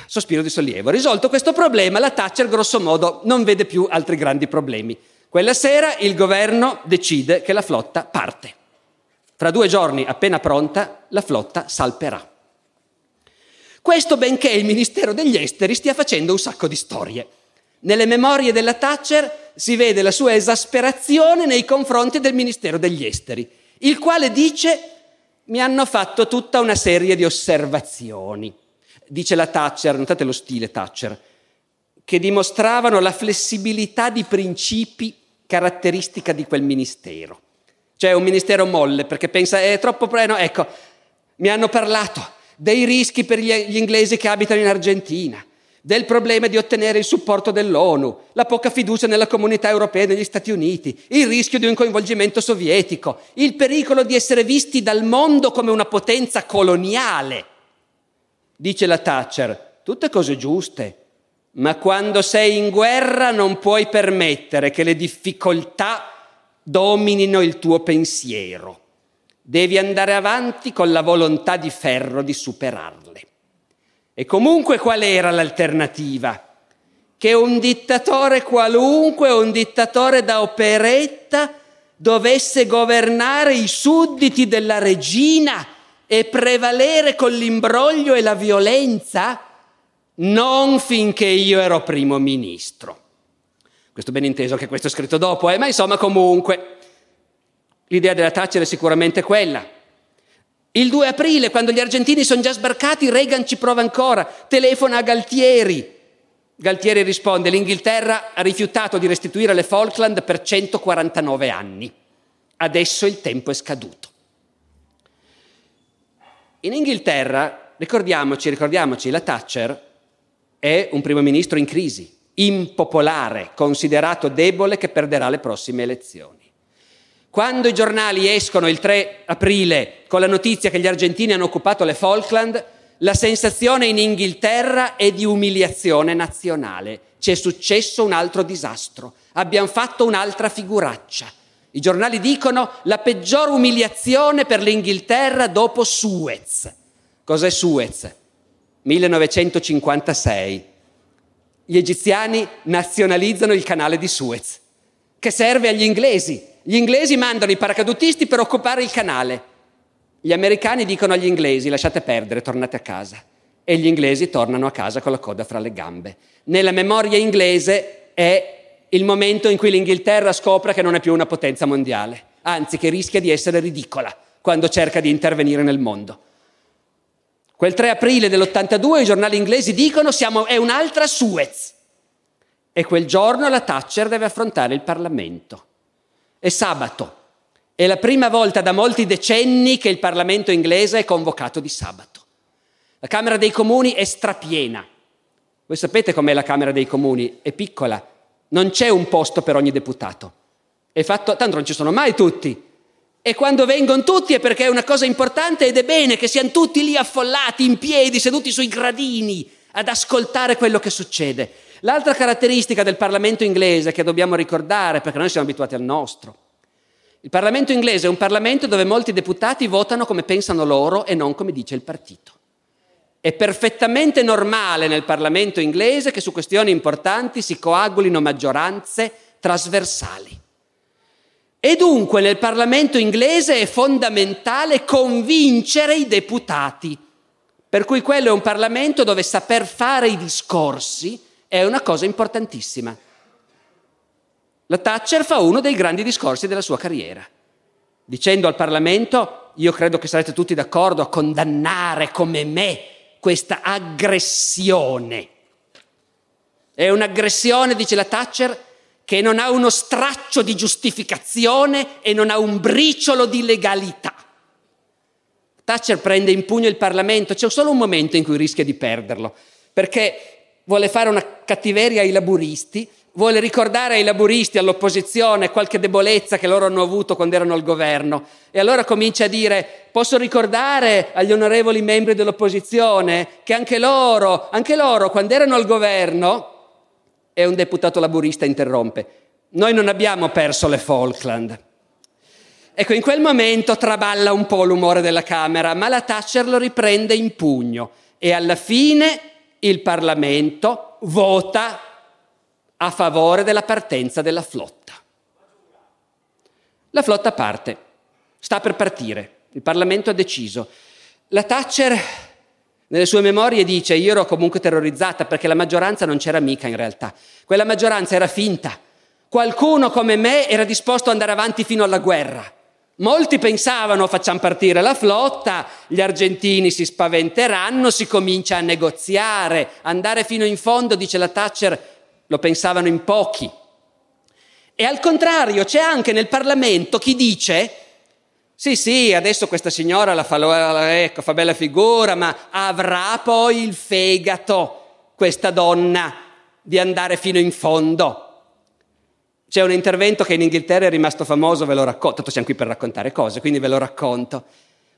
Sospiro di sollievo. Risolto questo problema, la Thatcher grosso modo non vede più altri grandi problemi. Quella sera il governo decide che la flotta parte. Fra due giorni, appena pronta, la flotta salperà. Questo benché il Ministero degli Esteri stia facendo un sacco di storie. Nelle memorie della Thatcher si vede la sua esasperazione nei confronti del Ministero degli Esteri, il quale dice mi hanno fatto tutta una serie di osservazioni. Dice la Thatcher, notate lo stile Thatcher, che dimostravano la flessibilità di principi caratteristica di quel ministero. Cioè un ministero molle perché pensa è troppo preno. Ecco, mi hanno parlato dei rischi per gli inglesi che abitano in Argentina, del problema di ottenere il supporto dell'ONU, la poca fiducia nella comunità europea e negli Stati Uniti, il rischio di un coinvolgimento sovietico, il pericolo di essere visti dal mondo come una potenza coloniale. Dice la Thatcher, tutte cose giuste, ma quando sei in guerra non puoi permettere che le difficoltà dominino il tuo pensiero. Devi andare avanti con la volontà di ferro di superarle. E comunque qual era l'alternativa? Che un dittatore qualunque, un dittatore da operetta, dovesse governare i sudditi della regina e prevalere con l'imbroglio e la violenza? Non finché io ero primo ministro. Questo ben inteso che questo è scritto dopo, eh? ma insomma comunque l'idea della Thatcher è sicuramente quella. Il 2 aprile, quando gli argentini sono già sbarcati, Reagan ci prova ancora, telefona a Galtieri. Galtieri risponde, l'Inghilterra ha rifiutato di restituire le Falkland per 149 anni. Adesso il tempo è scaduto. In Inghilterra, ricordiamoci, ricordiamoci, la Thatcher è un primo ministro in crisi, impopolare, considerato debole che perderà le prossime elezioni. Quando i giornali escono il 3 aprile con la notizia che gli argentini hanno occupato le Falkland, la sensazione in Inghilterra è di umiliazione nazionale. Ci è successo un altro disastro. Abbiamo fatto un'altra figuraccia. I giornali dicono la peggior umiliazione per l'Inghilterra dopo Suez. Cos'è Suez? 1956. Gli egiziani nazionalizzano il canale di Suez, che serve agli inglesi gli inglesi mandano i paracadutisti per occupare il canale. Gli americani dicono agli inglesi lasciate perdere, tornate a casa. E gli inglesi tornano a casa con la coda fra le gambe. Nella memoria inglese è il momento in cui l'Inghilterra scopre che non è più una potenza mondiale, anzi che rischia di essere ridicola quando cerca di intervenire nel mondo. Quel 3 aprile dell'82 i giornali inglesi dicono siamo, è un'altra Suez. E quel giorno la Thatcher deve affrontare il Parlamento. È sabato. È la prima volta da molti decenni che il Parlamento inglese è convocato di sabato. La Camera dei Comuni è strapiena. Voi sapete com'è la Camera dei Comuni? È piccola, non c'è un posto per ogni deputato. È fatto, tanto non ci sono mai tutti. E quando vengono tutti è perché è una cosa importante ed è bene che siano tutti lì affollati, in piedi, seduti sui gradini, ad ascoltare quello che succede. L'altra caratteristica del Parlamento inglese che dobbiamo ricordare, perché noi siamo abituati al nostro, il Parlamento inglese è un Parlamento dove molti deputati votano come pensano loro e non come dice il partito. È perfettamente normale nel Parlamento inglese che su questioni importanti si coagulino maggioranze trasversali. E dunque nel Parlamento inglese è fondamentale convincere i deputati. Per cui quello è un Parlamento dove saper fare i discorsi è una cosa importantissima. La Thatcher fa uno dei grandi discorsi della sua carriera, dicendo al Parlamento, io credo che sarete tutti d'accordo a condannare come me questa aggressione. È un'aggressione, dice la Thatcher, che non ha uno straccio di giustificazione e non ha un briciolo di legalità. Thatcher prende in pugno il Parlamento, c'è solo un momento in cui rischia di perderlo, perché vuole fare una cattiveria ai laburisti, vuole ricordare ai laburisti, all'opposizione, qualche debolezza che loro hanno avuto quando erano al governo. E allora comincia a dire, posso ricordare agli onorevoli membri dell'opposizione che anche loro, anche loro, quando erano al governo, e un deputato laburista interrompe. Noi non abbiamo perso le Falkland. Ecco, in quel momento traballa un po' l'umore della Camera, ma la Thatcher lo riprende in pugno e alla fine il Parlamento vota a favore della partenza della flotta. La flotta parte, sta per partire, il Parlamento ha deciso. La Thatcher nelle sue memorie dice io ero comunque terrorizzata perché la maggioranza non c'era mica in realtà. Quella maggioranza era finta. Qualcuno come me era disposto ad andare avanti fino alla guerra. Molti pensavano facciamo partire la flotta, gli argentini si spaventeranno, si comincia a negoziare, andare fino in fondo, dice la Thatcher, lo pensavano in pochi. E al contrario c'è anche nel Parlamento chi dice sì, sì, adesso questa signora la fa, ecco, fa bella figura, ma avrà poi il fegato, questa donna, di andare fino in fondo. C'è un intervento che in Inghilterra è rimasto famoso, ve lo racconto, tanto siamo qui per raccontare cose, quindi ve lo racconto.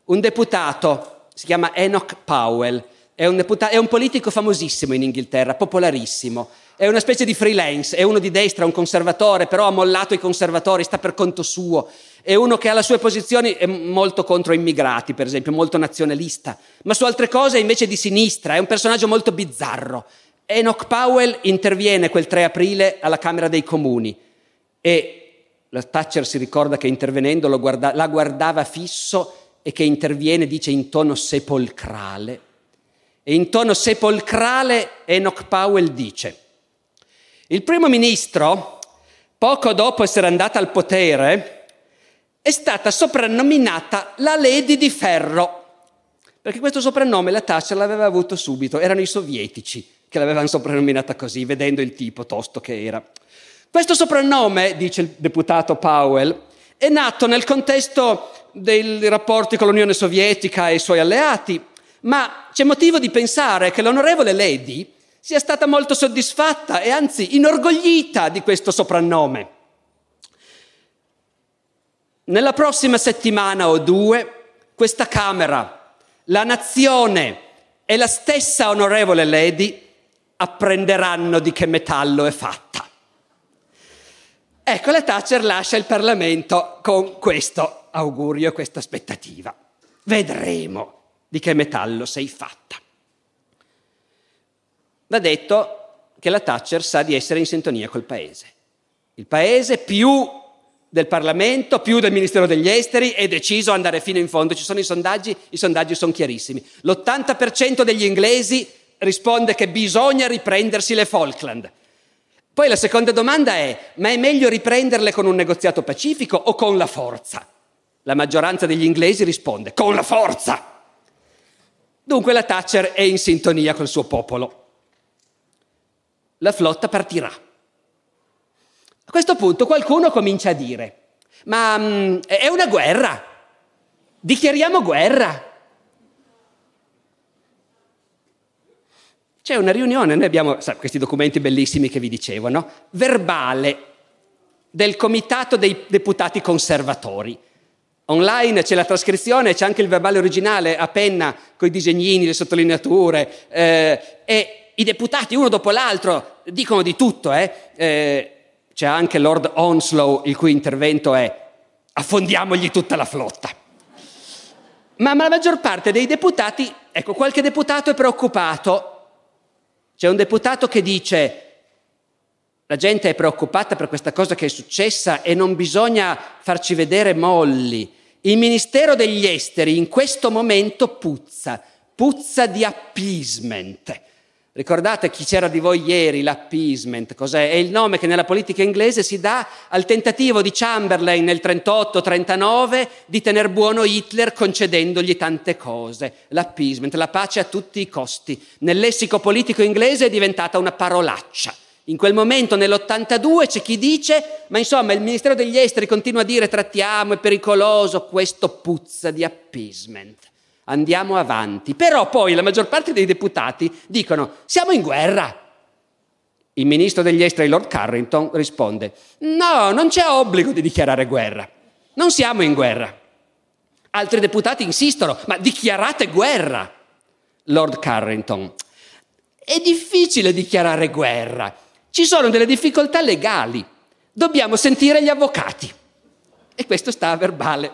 Un deputato, si chiama Enoch Powell, è un, deputato, è un politico famosissimo in Inghilterra, popolarissimo, è una specie di freelance, è uno di destra, un conservatore, però ha mollato i conservatori, sta per conto suo, è uno che ha le sue posizioni è molto contro immigrati, per esempio, molto nazionalista, ma su altre cose è invece di sinistra, è un personaggio molto bizzarro. Enoch Powell interviene quel 3 aprile alla Camera dei Comuni e la Thatcher si ricorda che intervenendo guarda, la guardava fisso e che interviene, dice, in tono sepolcrale. E in tono sepolcrale Enoch Powell dice il primo ministro, poco dopo essere andata al potere, è stata soprannominata la Lady di Ferro, perché questo soprannome la Thatcher l'aveva avuto subito, erano i sovietici che l'avevano soprannominata così, vedendo il tipo tosto che era. Questo soprannome, dice il deputato Powell, è nato nel contesto dei rapporti con l'Unione Sovietica e i suoi alleati, ma c'è motivo di pensare che l'onorevole Lady sia stata molto soddisfatta e anzi inorgoglita di questo soprannome. Nella prossima settimana o due, questa Camera, la nazione e la stessa onorevole Lady apprenderanno di che metallo è fatta. Ecco, la Thatcher lascia il Parlamento con questo augurio, questa aspettativa. Vedremo di che metallo sei fatta. Va detto che la Thatcher sa di essere in sintonia col Paese. Il Paese più del Parlamento, più del Ministero degli Esteri, è deciso ad andare fino in fondo. Ci sono i sondaggi, i sondaggi sono chiarissimi. L'80% degli inglesi risponde che bisogna riprendersi le Falkland. Poi la seconda domanda è, ma è meglio riprenderle con un negoziato pacifico o con la forza? La maggioranza degli inglesi risponde, con la forza! Dunque la Thatcher è in sintonia col suo popolo. La flotta partirà. A questo punto qualcuno comincia a dire, ma um, è una guerra, dichiariamo guerra. C'è una riunione, noi abbiamo sa, questi documenti bellissimi che vi dicevo, no? verbale del comitato dei deputati conservatori. Online c'è la trascrizione, c'è anche il verbale originale a penna con i disegnini, le sottolineature eh, e i deputati uno dopo l'altro dicono di tutto. Eh? Eh, c'è anche Lord Onslow il cui intervento è affondiamogli tutta la flotta. Ma, ma la maggior parte dei deputati, ecco, qualche deputato è preoccupato c'è un deputato che dice la gente è preoccupata per questa cosa che è successa e non bisogna farci vedere molli. Il Ministero degli Esteri in questo momento puzza, puzza di appeasement. Ricordate chi c'era di voi ieri, l'appeasement, cos'è? È il nome che nella politica inglese si dà al tentativo di Chamberlain nel 38-39 di tener buono Hitler concedendogli tante cose. L'appeasement, la pace a tutti i costi. Nel lessico politico inglese è diventata una parolaccia. In quel momento, nell'82, c'è chi dice, ma insomma il Ministero degli Esteri continua a dire trattiamo, è pericoloso, questo puzza di appeasement andiamo avanti. Però poi la maggior parte dei deputati dicono siamo in guerra. Il ministro degli esteri, Lord Carrington, risponde no, non c'è obbligo di dichiarare guerra. Non siamo in guerra. Altri deputati insistono, ma dichiarate guerra. Lord Carrington, è difficile dichiarare guerra. Ci sono delle difficoltà legali. Dobbiamo sentire gli avvocati. E questo sta a verbale.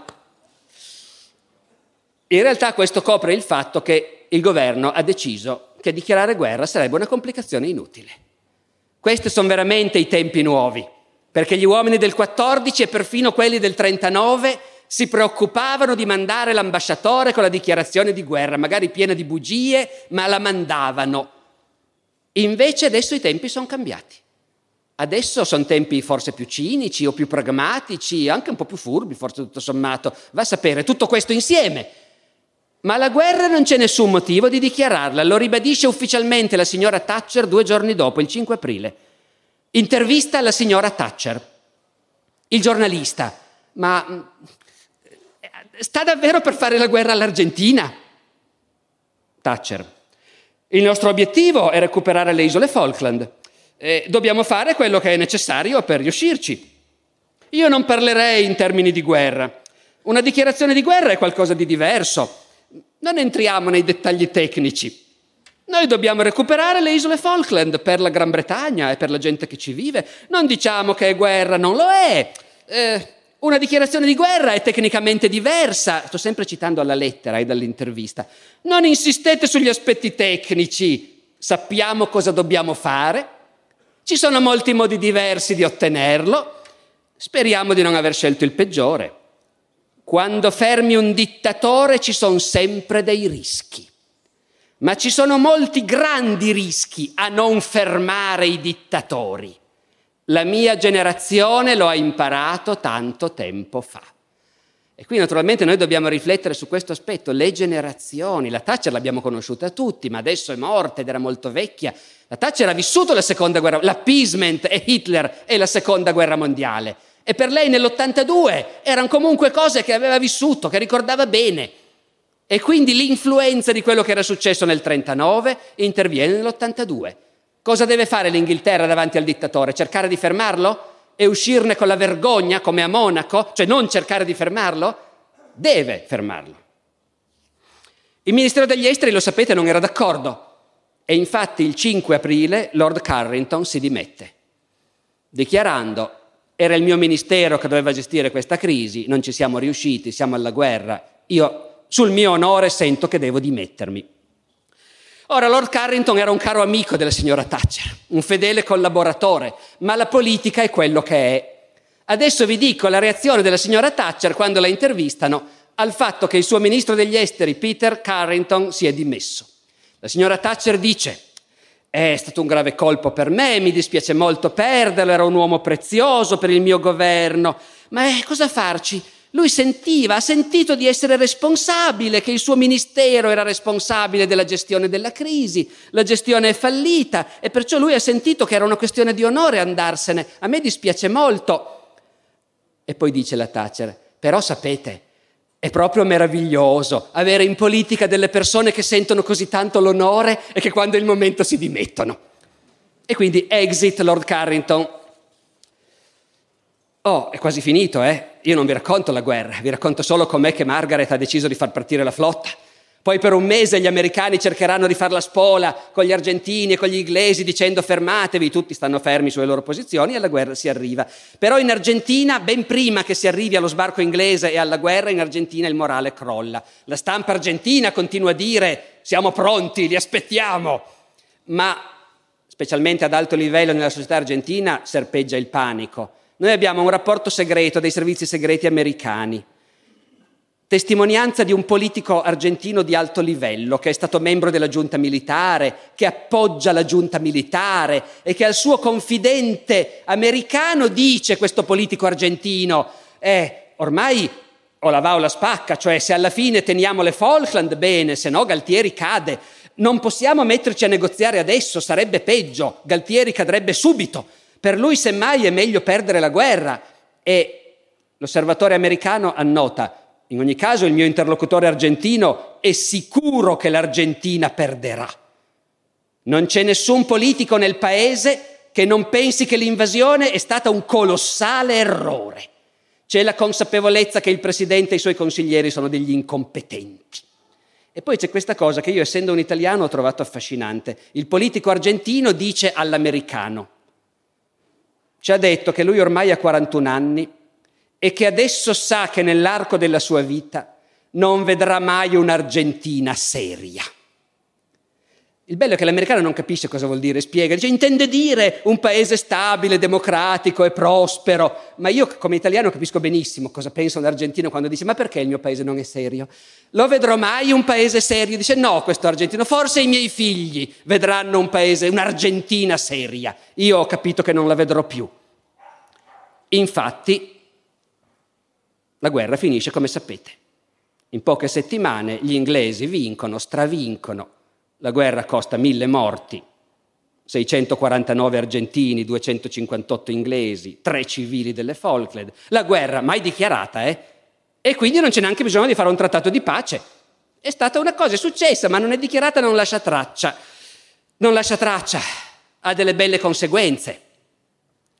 In realtà questo copre il fatto che il governo ha deciso che dichiarare guerra sarebbe una complicazione inutile. Questi sono veramente i tempi nuovi, perché gli uomini del 14 e perfino quelli del 39 si preoccupavano di mandare l'ambasciatore con la dichiarazione di guerra, magari piena di bugie, ma la mandavano. Invece adesso i tempi sono cambiati. Adesso sono tempi forse più cinici o più pragmatici, anche un po' più furbi, forse tutto sommato. Va a sapere, tutto questo insieme ma la guerra non c'è nessun motivo di dichiararla, lo ribadisce ufficialmente la signora Thatcher due giorni dopo, il 5 aprile. Intervista alla signora Thatcher. Il giornalista, ma mm, sta davvero per fare la guerra all'Argentina? Thatcher. Il nostro obiettivo è recuperare le isole Falkland. E dobbiamo fare quello che è necessario per riuscirci. Io non parlerei in termini di guerra. Una dichiarazione di guerra è qualcosa di diverso. Non entriamo nei dettagli tecnici. Noi dobbiamo recuperare le isole Falkland per la Gran Bretagna e per la gente che ci vive. Non diciamo che è guerra, non lo è. Eh, una dichiarazione di guerra è tecnicamente diversa. Sto sempre citando alla lettera e dall'intervista. Non insistete sugli aspetti tecnici. Sappiamo cosa dobbiamo fare. Ci sono molti modi diversi di ottenerlo. Speriamo di non aver scelto il peggiore. Quando fermi un dittatore ci sono sempre dei rischi, ma ci sono molti grandi rischi a non fermare i dittatori. La mia generazione lo ha imparato tanto tempo fa. E qui naturalmente noi dobbiamo riflettere su questo aspetto, le generazioni, la Thatcher l'abbiamo conosciuta tutti, ma adesso è morta ed era molto vecchia. La Thatcher ha vissuto la seconda guerra, l'appeasement e Hitler e la seconda guerra mondiale. E per lei nell'82 erano comunque cose che aveva vissuto, che ricordava bene. E quindi l'influenza di quello che era successo nel 39 interviene nell'82. Cosa deve fare l'Inghilterra davanti al dittatore? Cercare di fermarlo? E uscirne con la vergogna come a Monaco? Cioè non cercare di fermarlo? Deve fermarlo. Il Ministero degli Esteri, lo sapete, non era d'accordo. E infatti il 5 aprile Lord Carrington si dimette, dichiarando era il mio ministero che doveva gestire questa crisi, non ci siamo riusciti, siamo alla guerra. Io sul mio onore sento che devo dimettermi. Ora, Lord Carrington era un caro amico della signora Thatcher, un fedele collaboratore, ma la politica è quello che è. Adesso vi dico la reazione della signora Thatcher quando la intervistano al fatto che il suo ministro degli esteri, Peter Carrington, si è dimesso. La signora Thatcher dice, è stato un grave colpo per me, mi dispiace molto perderlo, era un uomo prezioso per il mio governo, ma eh, cosa farci? Lui sentiva, ha sentito di essere responsabile, che il suo ministero era responsabile della gestione della crisi, la gestione è fallita e perciò lui ha sentito che era una questione di onore andarsene. A me dispiace molto. E poi dice la Thatcher, però sapete, è proprio meraviglioso avere in politica delle persone che sentono così tanto l'onore e che quando è il momento si dimettono. E quindi exit Lord Carrington, Oh, è quasi finito, eh? Io non vi racconto la guerra, vi racconto solo com'è che Margaret ha deciso di far partire la flotta. Poi per un mese gli americani cercheranno di far la spola con gli argentini e con gli inglesi dicendo fermatevi, tutti stanno fermi sulle loro posizioni e alla guerra si arriva. Però in Argentina, ben prima che si arrivi allo sbarco inglese e alla guerra, in Argentina il morale crolla. La stampa argentina continua a dire siamo pronti, li aspettiamo, ma specialmente ad alto livello nella società argentina serpeggia il panico noi abbiamo un rapporto segreto dei servizi segreti americani, testimonianza di un politico argentino di alto livello che è stato membro della giunta militare, che appoggia la giunta militare e che al suo confidente americano dice questo politico argentino, eh, ormai o la va o la spacca, cioè se alla fine teniamo le Falkland bene, se no Galtieri cade. Non possiamo metterci a negoziare adesso, sarebbe peggio, Galtieri cadrebbe subito. Per lui semmai è meglio perdere la guerra e l'osservatore americano annota, in ogni caso il mio interlocutore argentino è sicuro che l'Argentina perderà. Non c'è nessun politico nel paese che non pensi che l'invasione è stata un colossale errore. C'è la consapevolezza che il presidente e i suoi consiglieri sono degli incompetenti. E poi c'è questa cosa che io, essendo un italiano, ho trovato affascinante. Il politico argentino dice all'americano, ci ha detto che lui ormai ha 41 anni e che adesso sa che nell'arco della sua vita non vedrà mai un'Argentina seria. Il bello è che l'americano non capisce cosa vuol dire, spiega, dice intende dire un paese stabile, democratico e prospero, ma io come italiano capisco benissimo cosa pensa un argentino quando dice ma perché il mio paese non è serio? Lo vedrò mai un paese serio? Dice no, questo argentino, forse i miei figli vedranno un paese, un'Argentina seria. Io ho capito che non la vedrò più. Infatti, la guerra finisce come sapete. In poche settimane gli inglesi vincono, stravincono. La guerra costa mille morti, 649 argentini, 258 inglesi, tre civili delle Falkland. La guerra mai dichiarata, eh? E quindi non c'è neanche bisogno di fare un trattato di pace. È stata una cosa, è successa, ma non è dichiarata, non lascia traccia. Non lascia traccia, ha delle belle conseguenze.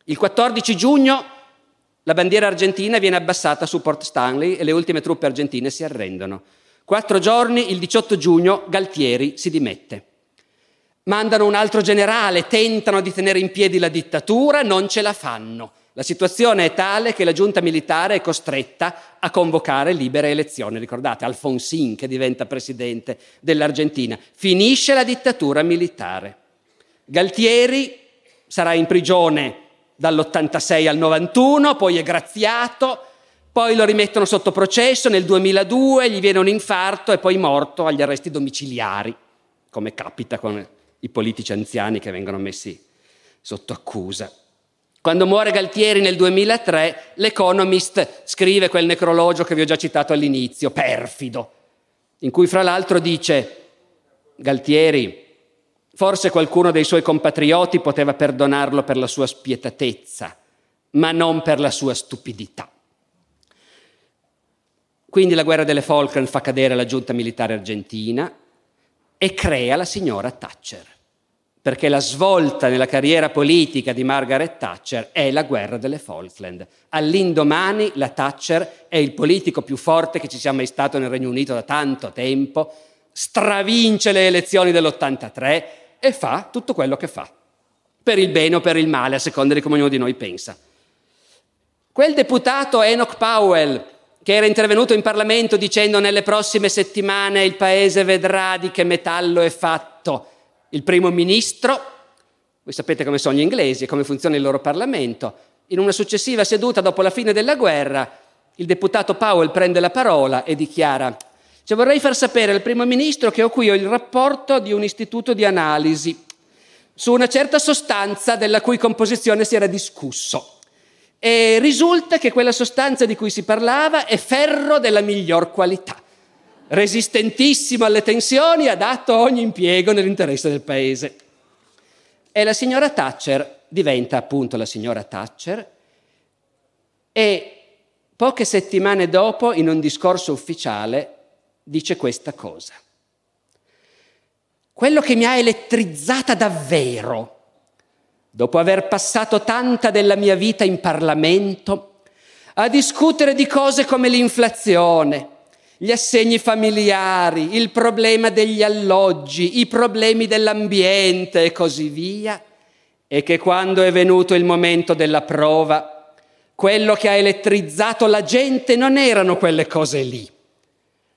Il 14 giugno la bandiera argentina viene abbassata su Port Stanley e le ultime truppe argentine si arrendono. Quattro giorni, il 18 giugno, Galtieri si dimette. Mandano un altro generale, tentano di tenere in piedi la dittatura, non ce la fanno. La situazione è tale che la giunta militare è costretta a convocare libere elezioni. Ricordate, Alfonsin che diventa presidente dell'Argentina. Finisce la dittatura militare. Galtieri sarà in prigione dall'86 al 91, poi è graziato, poi lo rimettono sotto processo nel 2002, gli viene un infarto e poi morto agli arresti domiciliari, come capita con i politici anziani che vengono messi sotto accusa. Quando muore Galtieri nel 2003, l'Economist scrive quel necrologio che vi ho già citato all'inizio, perfido, in cui fra l'altro dice Galtieri, forse qualcuno dei suoi compatrioti poteva perdonarlo per la sua spietatezza, ma non per la sua stupidità. Quindi la guerra delle Falkland fa cadere la giunta militare argentina e crea la signora Thatcher perché la svolta nella carriera politica di Margaret Thatcher è la guerra delle Falkland. All'indomani la Thatcher è il politico più forte che ci sia mai stato nel Regno Unito da tanto tempo, stravince le elezioni dell'83 e fa tutto quello che fa, per il bene o per il male, a seconda di come ognuno di noi pensa. Quel deputato Enoch Powell, che era intervenuto in Parlamento dicendo nelle prossime settimane il paese vedrà di che metallo è fatto, il primo ministro, voi sapete come sono gli inglesi e come funziona il loro Parlamento, in una successiva seduta dopo la fine della guerra, il deputato Powell prende la parola e dichiara, cioè vorrei far sapere al primo ministro che ho qui il rapporto di un istituto di analisi. su una certa sostanza della cui composizione si era discusso. E risulta che quella sostanza di cui si parlava è ferro della miglior qualità, resistentissimo alle tensioni, adatto a ogni impiego nell'interesse del paese. E la signora Thatcher diventa appunto la signora Thatcher e poche settimane dopo, in un discorso ufficiale, dice questa cosa. Quello che mi ha elettrizzata davvero, dopo aver passato tanta della mia vita in Parlamento, a discutere di cose come l'inflazione, gli assegni familiari, il problema degli alloggi, i problemi dell'ambiente e così via, e che quando è venuto il momento della prova, quello che ha elettrizzato la gente non erano quelle cose lì.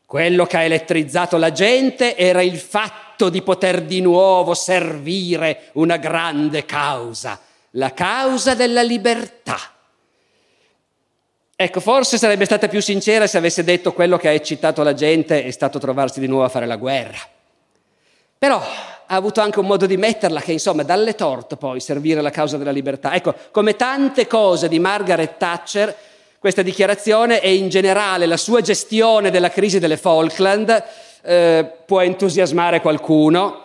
Quello che ha elettrizzato la gente era il fatto di poter di nuovo servire una grande causa, la causa della libertà. Ecco, forse sarebbe stata più sincera se avesse detto quello che ha eccitato la gente è stato trovarsi di nuovo a fare la guerra. Però ha avuto anche un modo di metterla che insomma dalle torte poi servire la causa della libertà. Ecco, come tante cose di Margaret Thatcher, questa dichiarazione e in generale la sua gestione della crisi delle Falkland eh, può entusiasmare qualcuno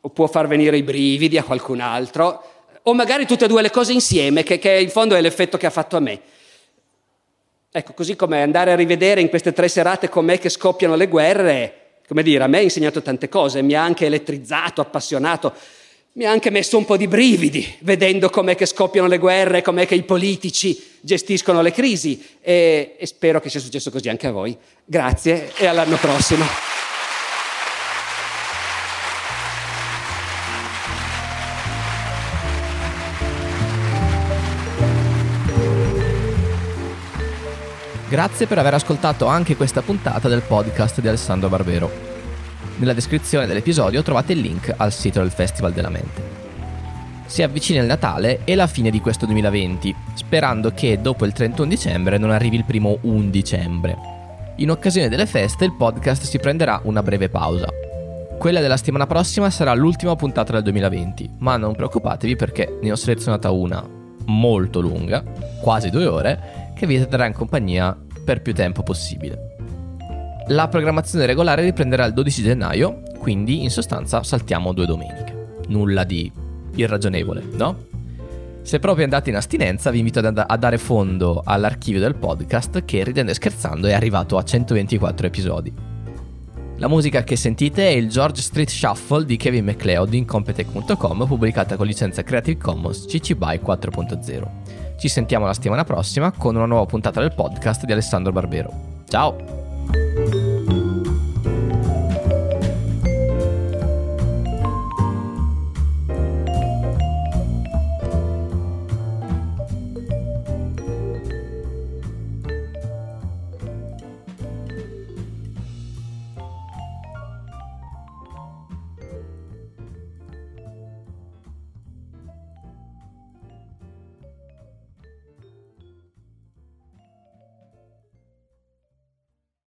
o può far venire i brividi a qualcun altro o magari tutte e due le cose insieme che, che in fondo è l'effetto che ha fatto a me. Ecco, così come andare a rivedere in queste tre serate com'è che scoppiano le guerre come dire, a me ha insegnato tante cose, mi ha anche elettrizzato, appassionato, mi ha anche messo un po' di brividi vedendo com'è che scoppiano le guerre, com'è che i politici gestiscono le crisi e, e spero che sia successo così anche a voi. Grazie e all'anno prossimo. Grazie per aver ascoltato anche questa puntata del podcast di Alessandro Barbero. Nella descrizione dell'episodio trovate il link al sito del Festival della Mente. Si avvicina il Natale e la fine di questo 2020, sperando che dopo il 31 dicembre non arrivi il primo 1 dicembre. In occasione delle feste il podcast si prenderà una breve pausa. Quella della settimana prossima sarà l'ultima puntata del 2020, ma non preoccupatevi perché ne ho selezionata una molto lunga, quasi due ore, che vi terrà in compagnia per più tempo possibile. La programmazione regolare riprenderà il 12 gennaio, quindi in sostanza saltiamo due domeniche. Nulla di irragionevole, no? Se proprio andate in astinenza, vi invito ad, a dare fondo all'archivio del podcast che, ridendo e scherzando, è arrivato a 124 episodi. La musica che sentite è il George Street Shuffle di Kevin MacLeod in Competech.com, pubblicata con licenza Creative Commons CC BY 4.0. Ci sentiamo la settimana prossima con una nuova puntata del podcast di Alessandro Barbero. Ciao!